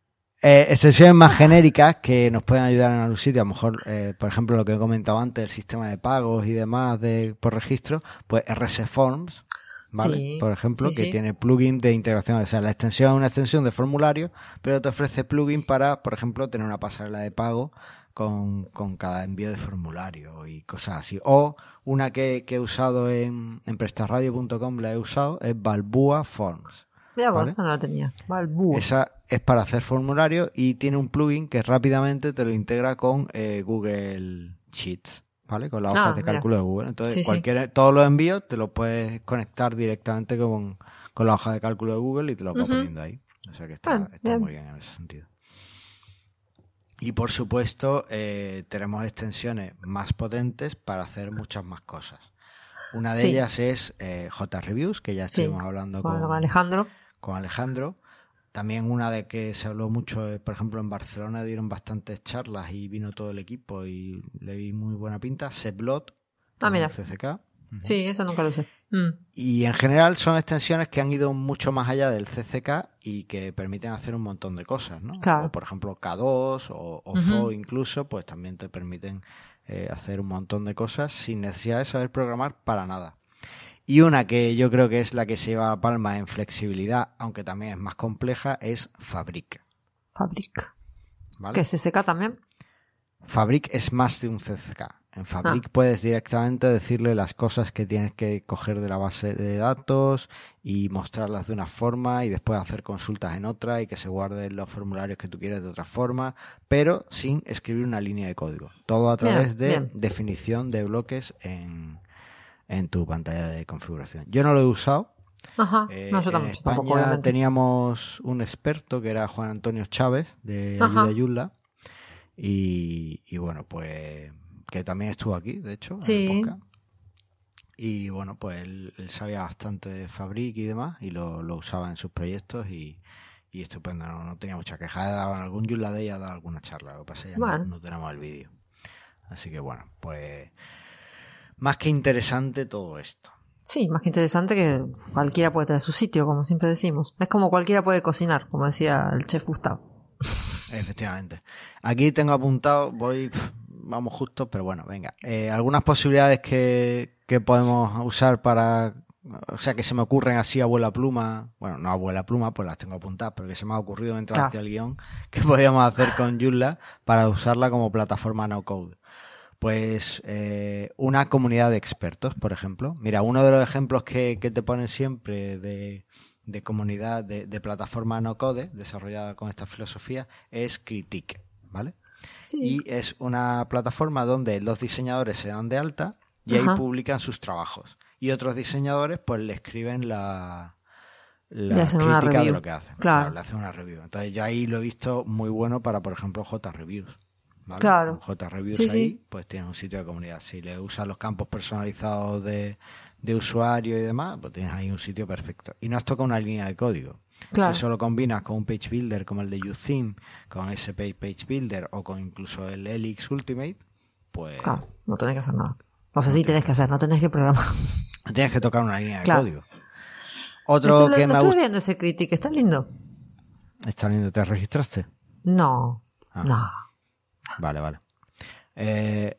Speaker 1: Eh, extensiones más genéricas que nos pueden ayudar en algún sitio, a lo mejor, eh, por ejemplo, lo que he comentado antes, el sistema de pagos y demás de, por registro, pues RS Forms, ¿vale?
Speaker 2: Sí,
Speaker 1: por ejemplo,
Speaker 2: sí,
Speaker 1: que
Speaker 2: sí.
Speaker 1: tiene plugin de integración, o sea, la extensión es una extensión de formulario, pero te ofrece plugin para, por ejemplo, tener una pasarela de pago con, con cada envío de formulario y cosas así. O una que, que he usado en, en prestarradio.com, la he usado, es Balbúa Forms.
Speaker 2: Mira
Speaker 1: ¿vale?
Speaker 2: esa no la tenía. Balbúa.
Speaker 1: Esa es para hacer formulario y tiene un plugin que rápidamente te lo integra con eh, Google Sheets, ¿vale? Con las
Speaker 2: Ah,
Speaker 1: hojas de
Speaker 2: mira.
Speaker 1: cálculo de Google. Entonces,
Speaker 2: Sí, sí.
Speaker 1: cualquier, todos los envíos te los puedes conectar directamente con, con la hoja de cálculo de Google y te lo vas
Speaker 2: Ujú.
Speaker 1: poniendo ahí. O sea que está,
Speaker 2: Bien,
Speaker 1: está
Speaker 2: bien.
Speaker 1: muy bien en ese sentido. Y por supuesto, eh, tenemos extensiones más potentes para hacer muchas más cosas. Una de
Speaker 2: Sí.
Speaker 1: ellas es eh, JReviews, que ya estuvimos hablando
Speaker 2: con Alejandro.
Speaker 1: con Alejandro. También una de que se habló mucho, eh, por ejemplo, en Barcelona dieron bastantes charlas y vino todo el equipo y le vi muy buena pinta. Seblot,
Speaker 2: Ah, mira.
Speaker 1: CCK.
Speaker 2: Sí, eso nunca lo usé. Mm.
Speaker 1: Y en general son extensiones que han ido mucho más allá del CCK y que permiten hacer un montón de cosas, ¿no?
Speaker 2: Claro.
Speaker 1: O, por ejemplo, K2 o, o. FO incluso, pues también te permiten eh, hacer un montón de cosas sin necesidad de saber programar para nada. Y una que yo creo que es la que se lleva a palma en flexibilidad, aunque también es más compleja, es Fabric.
Speaker 2: Fabric.
Speaker 1: ¿vale?
Speaker 2: ¿Qué es SK también?
Speaker 1: Fabric es más de un CCK. En Fabric
Speaker 2: Ah.
Speaker 1: puedes directamente decirle las cosas que tienes que coger de la base de datos y mostrarlas de una forma y después hacer consultas en otra y que se guarden los formularios que tú quieres de otra forma, pero sin escribir una línea de código. Todo a través de
Speaker 2: bien.
Speaker 1: definición de bloques en, en tu pantalla de configuración. Yo no lo he usado.
Speaker 2: Ajá.
Speaker 1: Eh,
Speaker 2: no, yo
Speaker 1: en España
Speaker 2: tampoco,
Speaker 1: teníamos un experto que era Juan Antonio Chávez de. Ayuda Yula y, y bueno, pues que también estuvo aquí, de hecho, en
Speaker 2: Sí.
Speaker 1: el podcast. Y bueno, pues él, él sabía bastante de Fabric y demás y lo, lo usaba en sus proyectos y, y estupendo, no, no tenía mucha queja. En algún Yula Day ha dado alguna charla, lo que pasa ya
Speaker 2: Bueno.
Speaker 1: no, no tenemos el vídeo. Así que bueno, pues más que interesante todo esto.
Speaker 2: Sí, más que interesante que cualquiera puede tener su sitio, como siempre decimos. Es como cualquiera puede cocinar, como decía el chef Gustavo.
Speaker 1: Efectivamente. Aquí tengo apuntado, voy, vamos justo, pero bueno, venga. Eh, algunas posibilidades que, que podemos usar para, o sea, que se me ocurren así a vuela pluma, bueno, no a vuela pluma, pues las tengo apuntadas, pero que se me ha ocurrido mientras
Speaker 2: Claro.
Speaker 1: hacía el guion, que podíamos hacer con Joomla para usarla como plataforma no code. Pues eh, una comunidad de expertos, por ejemplo. Mira, uno de los ejemplos que, que te ponen siempre de, de comunidad de, de plataforma no code desarrollada con esta filosofía es Critique, ¿vale?
Speaker 2: Sí.
Speaker 1: Y es una plataforma donde los diseñadores se dan de alta y ahí publican sus trabajos. Y otros diseñadores pues le escriben la, la
Speaker 2: una
Speaker 1: crítica de lo que hacen.
Speaker 2: Claro.
Speaker 1: le hacen una review. Entonces yo ahí lo he visto muy bueno para, por ejemplo, JReviews. ¿Vale?
Speaker 2: Claro.
Speaker 1: Con JReviews
Speaker 2: Sí,
Speaker 1: ahí,
Speaker 2: sí.
Speaker 1: pues tienes un sitio de comunidad. Si le usas los campos personalizados de, de usuario y demás, pues tienes ahí un sitio perfecto. Y no has tocado una línea de código.
Speaker 2: Claro.
Speaker 1: Si solo combinas con un page builder como el de UTheme, con SP Page Builder o con incluso el Elix Ultimate, pues
Speaker 2: Claro, no tenés que hacer nada. O sea, sí tenés que hacer, no tenés que programar.
Speaker 1: no tienes que tocar una línea de
Speaker 2: Claro.
Speaker 1: código. Otro
Speaker 2: Eso
Speaker 1: que
Speaker 2: lo
Speaker 1: me ha
Speaker 2: estuve viendo ese critic, está lindo.
Speaker 1: Está lindo, ¿te registraste?
Speaker 2: No,
Speaker 1: Ah.
Speaker 2: no.
Speaker 1: Vale, vale. Eh,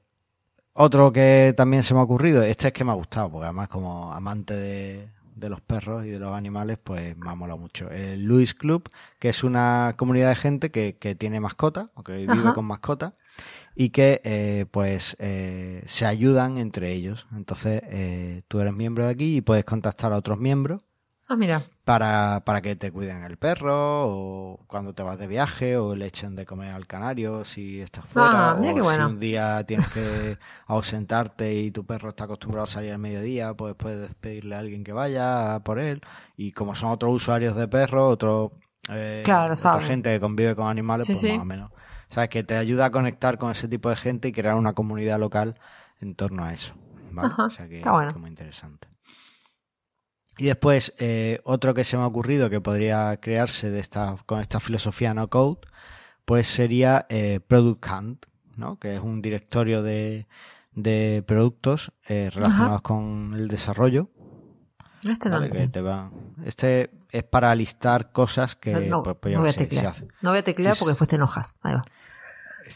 Speaker 1: otro que también se me ha ocurrido, este es que me ha gustado, porque además como amante de, de los perros y de los animales, pues me ha molado mucho. El Louis Club, que es una comunidad de gente que, que tiene mascota, o que vive
Speaker 2: Ajá.
Speaker 1: con mascota, y que eh, pues eh, se ayudan entre ellos. Entonces eh, tú eres miembro de aquí y puedes contactar a otros miembros
Speaker 2: Ah, mira.
Speaker 1: para, para que te cuiden el perro o cuando te vas de viaje o le echen de comer al canario si estás fuera
Speaker 2: Ah, mira
Speaker 1: o
Speaker 2: qué
Speaker 1: si un día tienes que ausentarte y tu perro está acostumbrado a salir al mediodía pues puedes pedirle a alguien que vaya por él y como son otros usuarios de perro otro eh,
Speaker 2: Claro,
Speaker 1: otra gente que convive con animales
Speaker 2: Sí,
Speaker 1: pues
Speaker 2: sí.
Speaker 1: más o menos sabes que te ayuda a conectar con ese tipo de gente y crear una comunidad local en torno a eso ¿vale?
Speaker 2: Ajá,
Speaker 1: o sea que,
Speaker 2: está bueno.
Speaker 1: que muy interesante y después, eh, otro que se me ha ocurrido que podría crearse de esta, con esta filosofía no code, pues sería eh, Product Hunt, ¿no? que es un directorio de, de productos eh, relacionados con el desarrollo.
Speaker 2: Este no,
Speaker 1: ¿vale? Que
Speaker 2: sé.
Speaker 1: te va- Este es para listar cosas que
Speaker 2: no,
Speaker 1: pues, pues,
Speaker 2: no voy a
Speaker 1: sé, se
Speaker 2: teclear.
Speaker 1: hace-
Speaker 2: No voy a teclear
Speaker 1: Sí,
Speaker 2: porque después te enojas. Ahí va.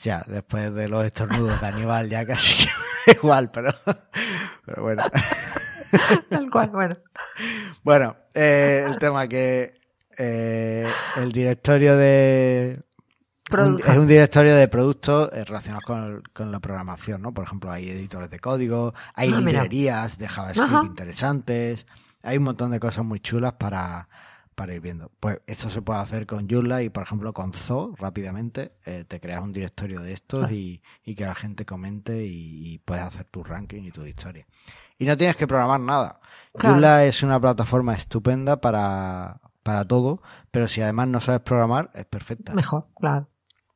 Speaker 1: Ya, después de los estornudos de Aníbal ya casi igual, pero, pero bueno.
Speaker 2: Tal cual, bueno.
Speaker 1: Bueno, eh, el tema que eh, el directorio de... Un- es un directorio de productos eh, relacionados con, con la programación, ¿no? Por ejemplo, hay editores de código, hay
Speaker 2: Ah, mira.
Speaker 1: librerías de JavaScript
Speaker 2: Ajá.
Speaker 1: interesantes, hay un montón de cosas muy chulas para, para ir viendo. Pues esto se puede hacer con Joomla y, por ejemplo, con Zoo, rápidamente, eh, te creas un directorio de estos
Speaker 2: Ah.
Speaker 1: y, y que la gente comente y, y puedes hacer tu ranking y tu historia. Y no tienes que programar nada.
Speaker 2: Claro.
Speaker 1: Joomla es una plataforma estupenda para, para todo, pero si además no sabes programar, es perfecta.
Speaker 2: Mejor, claro.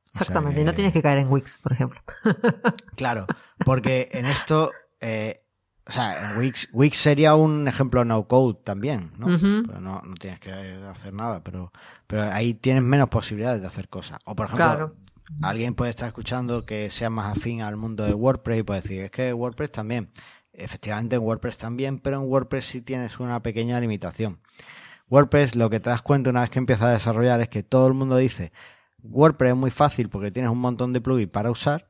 Speaker 2: Exactamente.
Speaker 1: que-
Speaker 2: Y no tienes que caer en Wix, por ejemplo.
Speaker 1: Claro, porque en esto, eh, o sea, en Wix, Wix sería un ejemplo no code también, ¿no? Pero no, no tienes que hacer nada, pero, pero ahí tienes menos posibilidades de hacer cosas. O por ejemplo,
Speaker 2: Claro.
Speaker 1: alguien puede estar escuchando que sea más afín al mundo de WordPress y puede decir, es que WordPress también. Efectivamente, en WordPress también, pero en WordPress sí tienes una pequeña limitación. WordPress, lo que te das cuenta una vez que empiezas a desarrollar es que todo el mundo dice, WordPress es muy fácil porque tienes un montón de plugins para usar,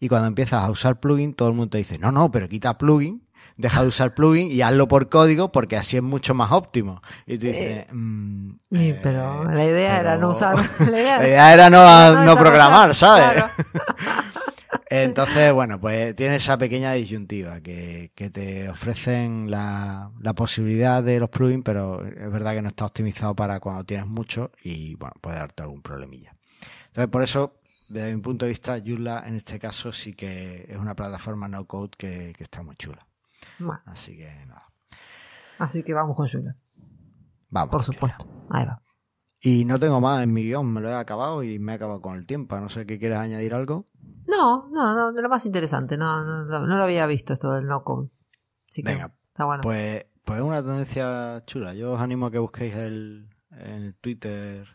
Speaker 1: y cuando empiezas a usar plugin, todo el mundo te dice, no, no, pero quita plugin, deja de usar plugin y hazlo por código porque así es mucho más óptimo. Y tú dices, mm,
Speaker 2: Y-
Speaker 1: eh,
Speaker 2: pero la idea era no
Speaker 1: pero-
Speaker 2: usar. La idea,
Speaker 1: La idea era no, no, programar, ¿sabes?
Speaker 2: claro.
Speaker 1: Entonces, bueno, pues tiene esa pequeña disyuntiva que, que te ofrecen la, la posibilidad de los plugins, pero es verdad que no está optimizado para cuando tienes mucho y, bueno, puede darte algún problemilla. Entonces, por eso, desde mi punto de vista, Joomla en este caso sí que es una plataforma no code que, que está muy chula.
Speaker 2: Bueno,
Speaker 1: Así que nada,
Speaker 2: así que vamos con Joomla.
Speaker 1: vamos.
Speaker 2: Por supuesto. Ahí va.
Speaker 1: Y no tengo más en mi guion, me lo he acabado y me he acabado con el tiempo. A no sé que quieras añadir algo.
Speaker 2: No, no, no, de lo más interesante. No, no, no, no lo había visto esto del no code. Así que
Speaker 1: Venga,
Speaker 2: está bueno.
Speaker 1: Pues, pues es una tendencia chula. Yo os animo a que busquéis el, en Twitter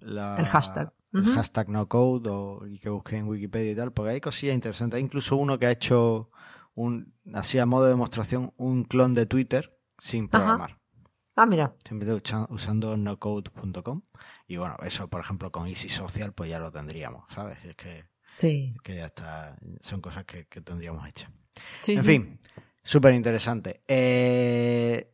Speaker 1: la-
Speaker 2: El hashtag.
Speaker 1: el hashtag no code o, y que busquéis en Wikipedia y tal, porque hay cosillas interesantes. Hay incluso uno que ha hecho un, así a modo de demostración, un clon de Twitter sin
Speaker 2: Ajá. Ah, mira.
Speaker 1: Ucha- usando nocode.com. Y bueno, eso, por ejemplo, con Easy Social, pues ya lo tendríamos, ¿sabes? Es que,
Speaker 2: Sí.
Speaker 1: que ya está, son cosas que, que tendríamos hechas.
Speaker 2: sí
Speaker 1: En
Speaker 2: sí.
Speaker 1: fin, súper interesante. Eh,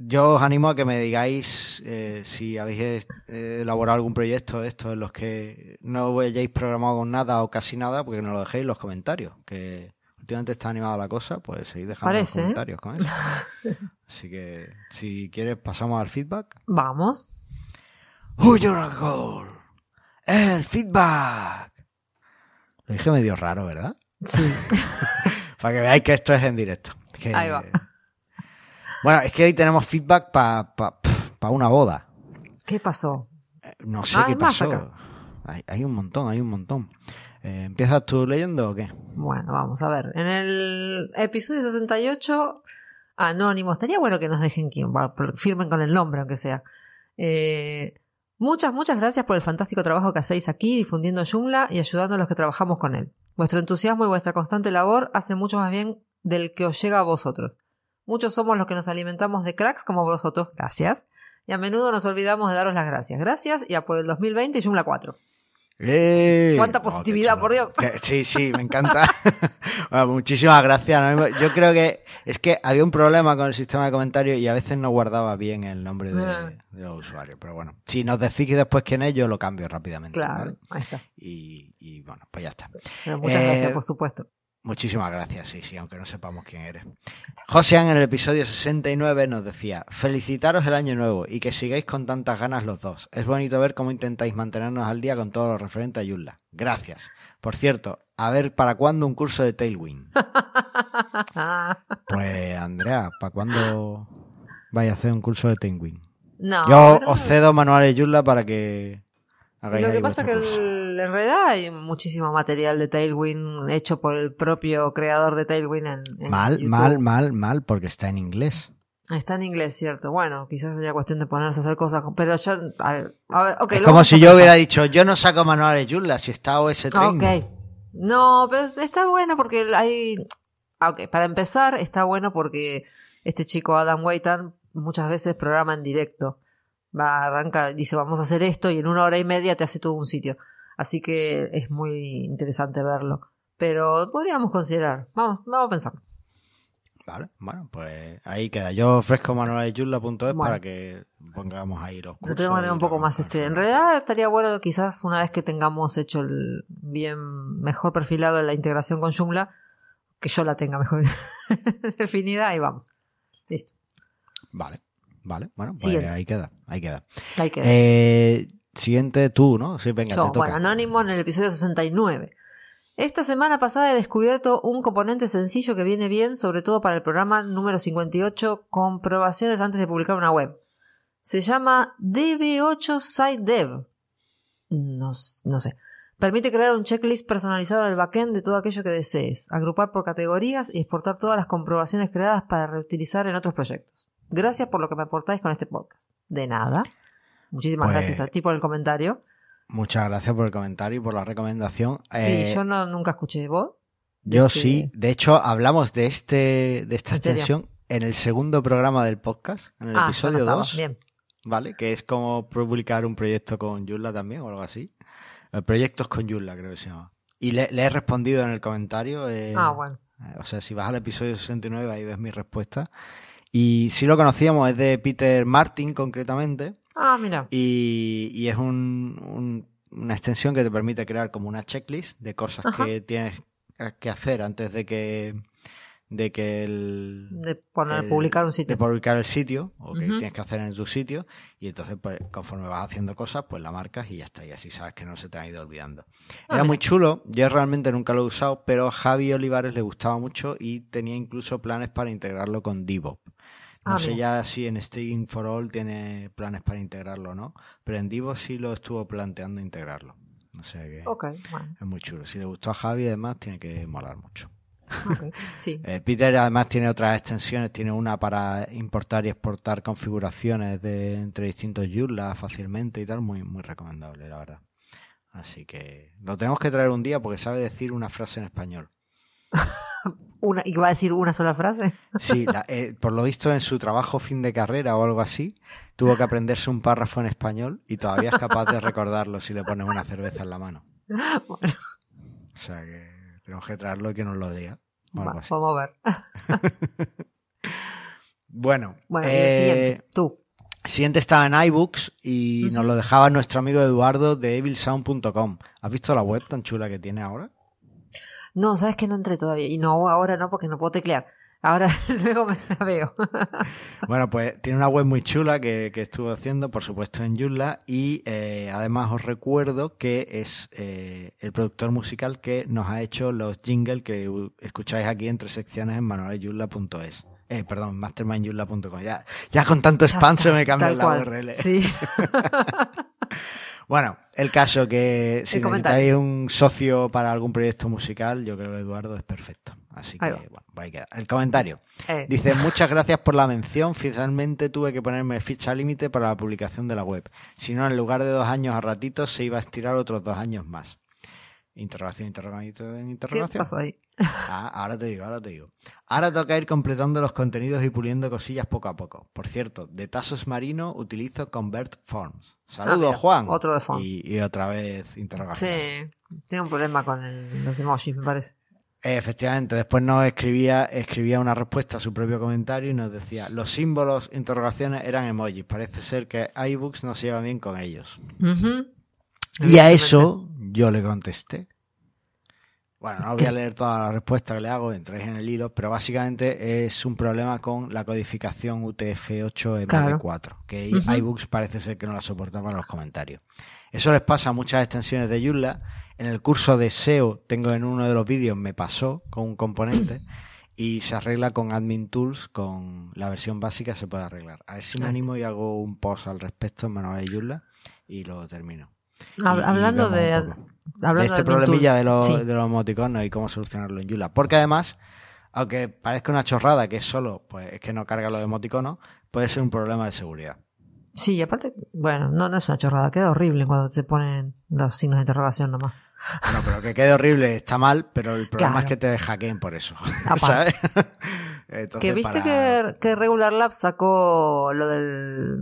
Speaker 1: yo os animo a que me digáis eh, si habéis eh, elaborado algún proyecto de estos en los que no hayáis programado con nada o casi nada, porque nos lo dejéis en los comentarios. Que últimamente está animada la cosa, pues seguid dejando
Speaker 2: Parece, ¿eh?
Speaker 1: los comentarios con eso. Así que si quieres pasamos al feedback.
Speaker 2: Vamos.
Speaker 1: Your goal? El feedback. Lo dije medio raro, ¿verdad?
Speaker 2: Sí.
Speaker 1: Para que veáis que esto es en directo. Que-
Speaker 2: Ahí va.
Speaker 1: Bueno, es que hoy tenemos feedback para una boda.
Speaker 2: ¿Qué pasó?
Speaker 1: Eh, No sé
Speaker 2: Ah,
Speaker 1: qué pasó. Hay, hay un montón, hay un montón. Eh, ¿Empiezas tú leyendo o qué?
Speaker 2: Bueno, vamos a ver. En el episodio 68, Anónimo, estaría bueno que nos dejen quién, va, firmen con el nombre, aunque sea. Eh, muchas, muchas gracias por el fantástico trabajo que hacéis aquí difundiendo Joomla y ayudando a los que trabajamos con él. Vuestro entusiasmo y vuestra constante labor hacen mucho más bien del que os llega a vosotros. Muchos somos los que nos alimentamos de cracks como vosotros, gracias. Y a menudo nos olvidamos de daros las gracias. Gracias y a por el 2020 y Joomla 4.
Speaker 1: ¡Eh!
Speaker 2: Cuánta
Speaker 1: Oh,
Speaker 2: positividad, por Dios.
Speaker 1: Que- Sí, sí, me encanta. Bueno, muchísimas gracias. Yo creo que es que había un problema con el sistema de comentarios y a veces no guardaba bien el nombre de,
Speaker 2: Ah.
Speaker 1: de los usuarios. Pero bueno, si nos decís después quién es, yo lo cambio rápidamente.
Speaker 2: Claro,
Speaker 1: ¿vale?
Speaker 2: ahí está.
Speaker 1: Y, y bueno, pues ya está.
Speaker 2: Pero muchas
Speaker 1: Eh,
Speaker 2: gracias, por supuesto.
Speaker 1: Muchísimas gracias, sí, sí, aunque no sepamos quién eres. Josean en el episodio 69 nos decía, felicitaros el año nuevo y que sigáis con tantas ganas los dos. Es bonito ver cómo intentáis mantenernos al día con todo lo referente a Yulla. Gracias. Por cierto, a ver, ¿para cuándo un curso de Tailwind? Pues, Andrea, ¿para cuándo vais a hacer un curso de Tailwind?
Speaker 2: No,
Speaker 1: Yo
Speaker 2: pero-
Speaker 1: os cedo manuales Yulla para que hagáis
Speaker 2: Lo que
Speaker 1: ahí
Speaker 2: pasa es que el- en realidad hay muchísimo material de Tailwind hecho por el propio creador de Tailwind en, en
Speaker 1: Mal,
Speaker 2: YouTube.
Speaker 1: mal, mal, mal, porque está en inglés.
Speaker 2: Está en inglés, cierto. Bueno, quizás sería cuestión de ponerse a hacer cosas. Pero yo. A ver, a ver, ok,
Speaker 1: es como si yo hubiera dicho, yo no saco manuales Joomla si está OS Training.
Speaker 2: Ok. No, pero está bueno porque hay. ah, Ok, para empezar, está bueno porque este chico Adam Waitan muchas veces programa en directo. Va, arranca, dice vamos a hacer esto y en una hora y media te hace todo un sitio. Así que es muy interesante verlo. Pero podríamos considerar. Vamos, vamos a pensar.
Speaker 1: Vale, bueno, pues ahí queda. Yo ofrezco manualesjoomla.es
Speaker 2: Bueno.
Speaker 1: para que pongamos ahí los
Speaker 2: Lo
Speaker 1: cursos.
Speaker 2: tenemos que tener un poco
Speaker 1: lo
Speaker 2: más este. En realidad estaría bueno quizás una vez que tengamos hecho el bien mejor perfilado la integración con Joomla, que yo la tenga mejor definida y vamos. Listo.
Speaker 1: Vale, vale, bueno, pues
Speaker 2: Siguiente.
Speaker 1: ahí queda, ahí queda.
Speaker 2: Ahí queda.
Speaker 1: Eh, siguiente tú, ¿no? Sí, venga,
Speaker 2: Yo,
Speaker 1: te toca.
Speaker 2: bueno, Anónimo en el episodio 69. Esta semana pasada he descubierto un componente sencillo que viene bien, sobre todo para el programa número 58, comprobaciones antes de publicar una web. Se llama DB8 Site Dev. No, no sé. Permite crear un checklist personalizado en el backend de todo aquello que desees, agrupar por categorías y exportar todas las comprobaciones creadas para reutilizar en otros proyectos. Gracias por lo que me aportáis con este podcast. De nada. Muchísimas
Speaker 1: Pues-
Speaker 2: gracias a ti por el comentario.
Speaker 1: Muchas gracias por el comentario y por la recomendación.
Speaker 2: Sí,
Speaker 1: Eh,
Speaker 2: yo no, nunca escuché vos.
Speaker 1: yo
Speaker 2: este-
Speaker 1: sí. De hecho, hablamos de este de esta extensión en el segundo programa del podcast, en el
Speaker 2: Ah,
Speaker 1: episodio
Speaker 2: no estaba.
Speaker 1: 2.
Speaker 2: Bien.
Speaker 1: ¿vale? Que es como publicar un proyecto con Joomla también o algo así. Eh, proyectos con Joomla creo que se llama. Y le, le he respondido en el comentario. eh,
Speaker 2: Ah, bueno.
Speaker 1: O sea, si vas al episodio 69 ahí ves mi respuesta. Y si lo conocíamos, es de Peter Martin concretamente.
Speaker 2: Ah, mira.
Speaker 1: Y, y es un- un- una extensión que te permite crear como una checklist de cosas
Speaker 2: Ajá.
Speaker 1: que tienes que hacer antes de que de que el
Speaker 2: De poner,
Speaker 1: el-
Speaker 2: publicar un sitio.
Speaker 1: de publicar el sitio o que tienes que hacer en tu sitio y entonces pues conforme vas haciendo cosas pues la marcas y ya está y así sabes que no se te ha ido olvidando
Speaker 2: Ah,
Speaker 1: era
Speaker 2: mira.
Speaker 1: muy chulo yo realmente nunca lo he usado pero a Javi Olivares le gustaba mucho y tenía incluso planes para integrarlo con Devop no
Speaker 2: Ah,
Speaker 1: sé ya si en Staging for All tiene planes para integrarlo o no pero en Devop sí lo estuvo planteando integrarlo o sea que
Speaker 2: bueno.
Speaker 1: es muy chulo si le gustó a Javi además tiene que molar mucho
Speaker 2: Sí.
Speaker 1: eh, Peter además tiene otras extensiones, tiene una para importar y exportar configuraciones de entre distintos Joomla fácilmente y tal, muy muy recomendable, la verdad. Así que lo tenemos que traer un día porque sabe decir una frase en español.
Speaker 2: Una, ¿Y va a decir una sola frase?
Speaker 1: Sí, la- eh, por lo visto en su trabajo fin de carrera o algo así, tuvo que aprenderse un párrafo en español y todavía es capaz de recordarlo si le pones una cerveza en la mano.
Speaker 2: Bueno,
Speaker 1: O sea que tenemos que traerlo y que nos lo diga.
Speaker 2: va, vamos a ver.
Speaker 1: Bueno,
Speaker 2: Bueno, y
Speaker 1: eh,
Speaker 2: el siguiente. Tú.
Speaker 1: El siguiente estaba en iBooks y nos lo dejaba nuestro amigo Eduardo de evilsound.com. ¿Has visto la web tan chula que tiene ahora?
Speaker 2: No, sabes que no entré todavía. Y no, ahora no, porque no puedo teclear. Ahora luego me la veo.
Speaker 1: Bueno, pues tiene una web muy chula que, que estuvo haciendo, por supuesto, en Joomla y eh, además os recuerdo que es eh, el productor musical que nos ha hecho los jingles que escucháis aquí entre secciones en manualesjoomla.es. Eh, perdón, mastermindjoomla.com. Ya, ya con tanto spam se me cambia la
Speaker 2: cual.
Speaker 1: URL.
Speaker 2: Sí.
Speaker 1: Bueno, el caso que si necesitáis un socio para algún proyecto musical, yo creo que Eduardo es perfecto. Así que, bueno, pues ahí queda. El comentario.
Speaker 2: Eh,
Speaker 1: Dice, muchas gracias por la mención. Finalmente tuve que ponerme fecha límite para la publicación de la web. Si no, en lugar de dos años a ratitos, se iba a estirar otros dos años más. Interrogación, interrogación,
Speaker 2: ¿Qué
Speaker 1: interrogación.
Speaker 2: pasó ahí?
Speaker 1: Ah, ahora te digo, ahora te digo. Ahora toca ir completando los contenidos y puliendo cosillas poco a poco. Por cierto, de Tasos Marino utilizo Convert Forms. Saludos,
Speaker 2: Ah,
Speaker 1: Juan.
Speaker 2: otro de Forms.
Speaker 1: Y, y otra vez interrogación.
Speaker 2: Sí, tiene un problema con el- los emojis, me parece.
Speaker 1: Efectivamente, después nos escribía, escribía una respuesta a su propio comentario y nos decía, los símbolos, interrogaciones eran emojis. Parece ser que iBooks no se lleva bien con ellos.
Speaker 2: Ujú.
Speaker 1: Y a eso yo le contesté. Bueno, no voy a leer toda la respuesta que le hago, entréis en el hilo, pero básicamente es un problema con la codificación UTF-8-MD4, que
Speaker 2: Ujú.
Speaker 1: iBooks parece ser que no la soportaba en los comentarios. Eso les pasa a muchas extensiones de Joomla. En el curso de SEO, tengo en uno de los vídeos, me pasó con un componente y se arregla con Admin Tools, con la versión básica se puede arreglar. A ver si me animo y hago un post al respecto en Manual de Joomla y lo termino.
Speaker 2: Hablando de, hablando
Speaker 1: este problemilla de los,
Speaker 2: sí.
Speaker 1: de los emoticonos y cómo solucionarlo en Joomla. Porque además, aunque parezca una chorrada que es solo, pues es que no carga los emoticonos, puede ser un problema de seguridad.
Speaker 2: Sí, y aparte, bueno, no, no es una chorrada, queda horrible cuando se ponen los signos de interrogación nomás.
Speaker 1: Bueno, pero que quede horrible está mal, pero el problema
Speaker 2: Claro.
Speaker 1: es que te hackeen por eso. ¿Sabes? Entonces,
Speaker 2: que viste
Speaker 1: para-
Speaker 2: que, que Regular Labs sacó lo del...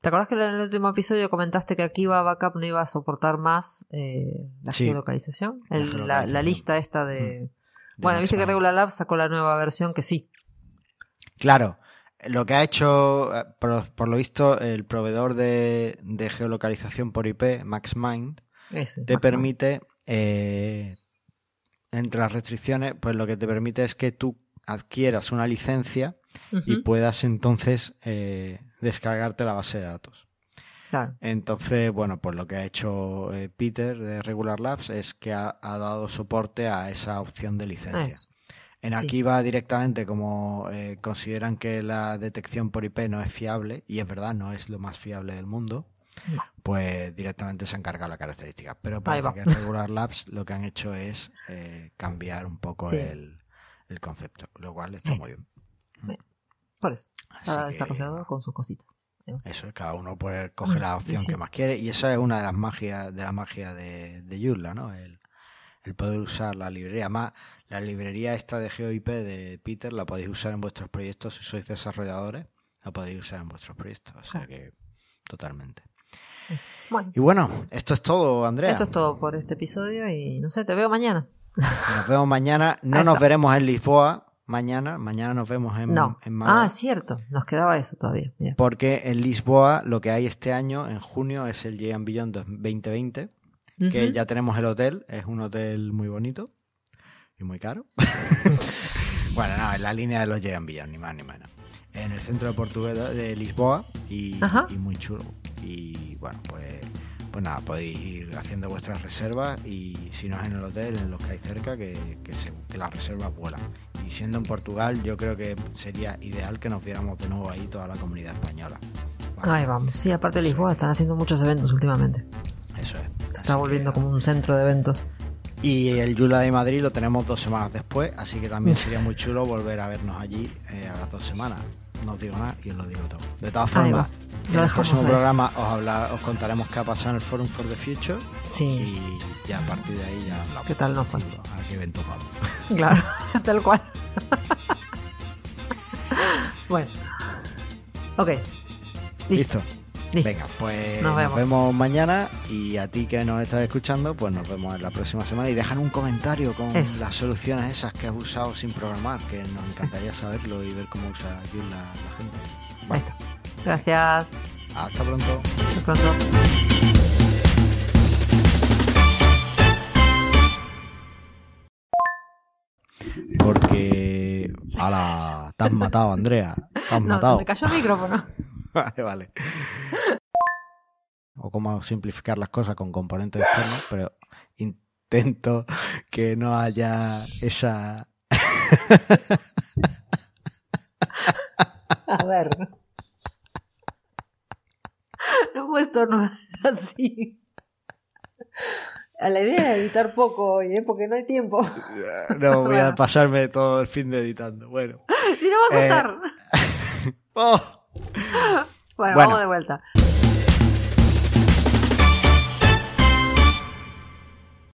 Speaker 2: ¿Te acuerdas que en el último episodio comentaste que Akiva Backup no iba a soportar más eh, la
Speaker 1: Sí.
Speaker 2: geolocalización?
Speaker 1: La
Speaker 2: El- la,
Speaker 1: geolocalización.
Speaker 2: la lista esta de...
Speaker 1: de
Speaker 2: Bueno, viste que. Regular Labs sacó la nueva versión que sí.
Speaker 1: Claro, lo que ha hecho, eh, por, por lo visto, el proveedor de, de geolocalización por IP, MaxMind,
Speaker 2: Ese,
Speaker 1: te permite, eh, entre las restricciones, pues lo que te permite es que tú adquieras una licencia y puedas entonces eh, descargarte la base de datos.
Speaker 2: Claro.
Speaker 1: Entonces, bueno, pues lo que ha hecho eh, Peter de Regular Labs es que ha, ha dado soporte a esa opción de licencia.
Speaker 2: Eso.
Speaker 1: En
Speaker 2: sí.
Speaker 1: aquí va directamente como eh, consideran que la detección por IP no es fiable, y es verdad, no es lo más fiable del mundo,
Speaker 2: No.
Speaker 1: pues directamente se han cargado la característica. Pero parece que en Regular Labs lo que han hecho es eh, cambiar un poco
Speaker 2: Sí.
Speaker 1: el, el concepto, lo cual está muy bien.
Speaker 2: Por eso.
Speaker 1: Así
Speaker 2: Cada
Speaker 1: que,
Speaker 2: desarrollador con sus cositas.
Speaker 1: Eso, cada uno pues coge la opción
Speaker 2: sí.
Speaker 1: que más quiere y esa es una de las magias de la magia de, de Joomla, ¿no? El, el poder usar la librería. Más, la librería esta de GeoIP de Peter la podéis usar en vuestros proyectos si sois desarrolladores, la podéis usar en vuestros proyectos, o sea que totalmente.
Speaker 2: Bueno,
Speaker 1: Y bueno, esto es todo, Andrea.
Speaker 2: esto es todo por este episodio y no sé, te veo mañana.
Speaker 1: Nos vemos mañana. No nos veremos en Lisboa mañana. Mañana nos vemos en,
Speaker 2: No.
Speaker 1: en Málaga.
Speaker 2: Ah, cierto. Nos quedaba eso todavía. Mira.
Speaker 1: Porque en Lisboa lo que hay este año, en junio, es el Yean Beyond 2020. que
Speaker 2: Ujú.
Speaker 1: ya tenemos el hotel, es un hotel muy bonito y muy caro. bueno, no, en la línea de los Llegan Villas, ni más ni menos. En el centro de Portugal de Lisboa y muy chulo. Y bueno, pues, pues nada, podéis ir haciendo vuestras reservas y si no es en el hotel, en los que hay cerca, que, que, se- que las reservas vuelan. Y siendo en Portugal, yo creo que sería ideal que nos viéramos de nuevo ahí toda la comunidad española. Vale,
Speaker 2: Ahí vamos. Sí, aparte de Lisboa están haciendo muchos eventos últimamente.
Speaker 1: Eso es.
Speaker 2: Se está volviendo
Speaker 1: que-
Speaker 2: como un centro de eventos.
Speaker 1: Y el Yula de Madrid lo tenemos dos semanas después, así que también sería muy chulo volver a vernos allí eh, a las dos semanas. No os digo nada y os lo digo todo. De todas formas, en el próximo
Speaker 2: ahí.
Speaker 1: programa os, hablar, os contaremos qué ha pasado en el Forum for the Future
Speaker 2: Sí,
Speaker 1: y ya a partir de ahí ya hablamos.
Speaker 2: ¿Qué tal nos fue?
Speaker 1: A qué evento vamos.
Speaker 2: claro. Tal cual. bueno. Ok. Listo.
Speaker 1: ¿Listo?
Speaker 2: Listo.
Speaker 1: Venga, pues
Speaker 2: Nos
Speaker 1: nos
Speaker 2: vemos.
Speaker 1: mañana y a ti que nos estás escuchando, pues nos vemos en la próxima semana y dejan un comentario con
Speaker 2: Eso.
Speaker 1: las soluciones esas que has usado sin programar, que nos encantaría saberlo y ver cómo usa Joomla la gente.
Speaker 2: Está. Gracias.
Speaker 1: hasta pronto.
Speaker 2: Hasta pronto.
Speaker 1: Porque. ¡Hala! Te has matado, Andrea. Te has
Speaker 2: No, se
Speaker 1: matado.
Speaker 2: me cayó el micrófono.
Speaker 1: Vale, vale. O cómo simplificar las cosas con componentes externos, pero intento que no haya esa.
Speaker 2: A ver. No puedo estornudar así. A la idea de editar poco hoy, ¿eh? porque no hay tiempo.
Speaker 1: No voy a pasarme todo el fin de editando. Bueno.
Speaker 2: Si no vas a
Speaker 1: Eh,
Speaker 2: estar.
Speaker 1: ¡Oh!
Speaker 2: Bueno,
Speaker 1: bueno.
Speaker 2: vamos de vuelta.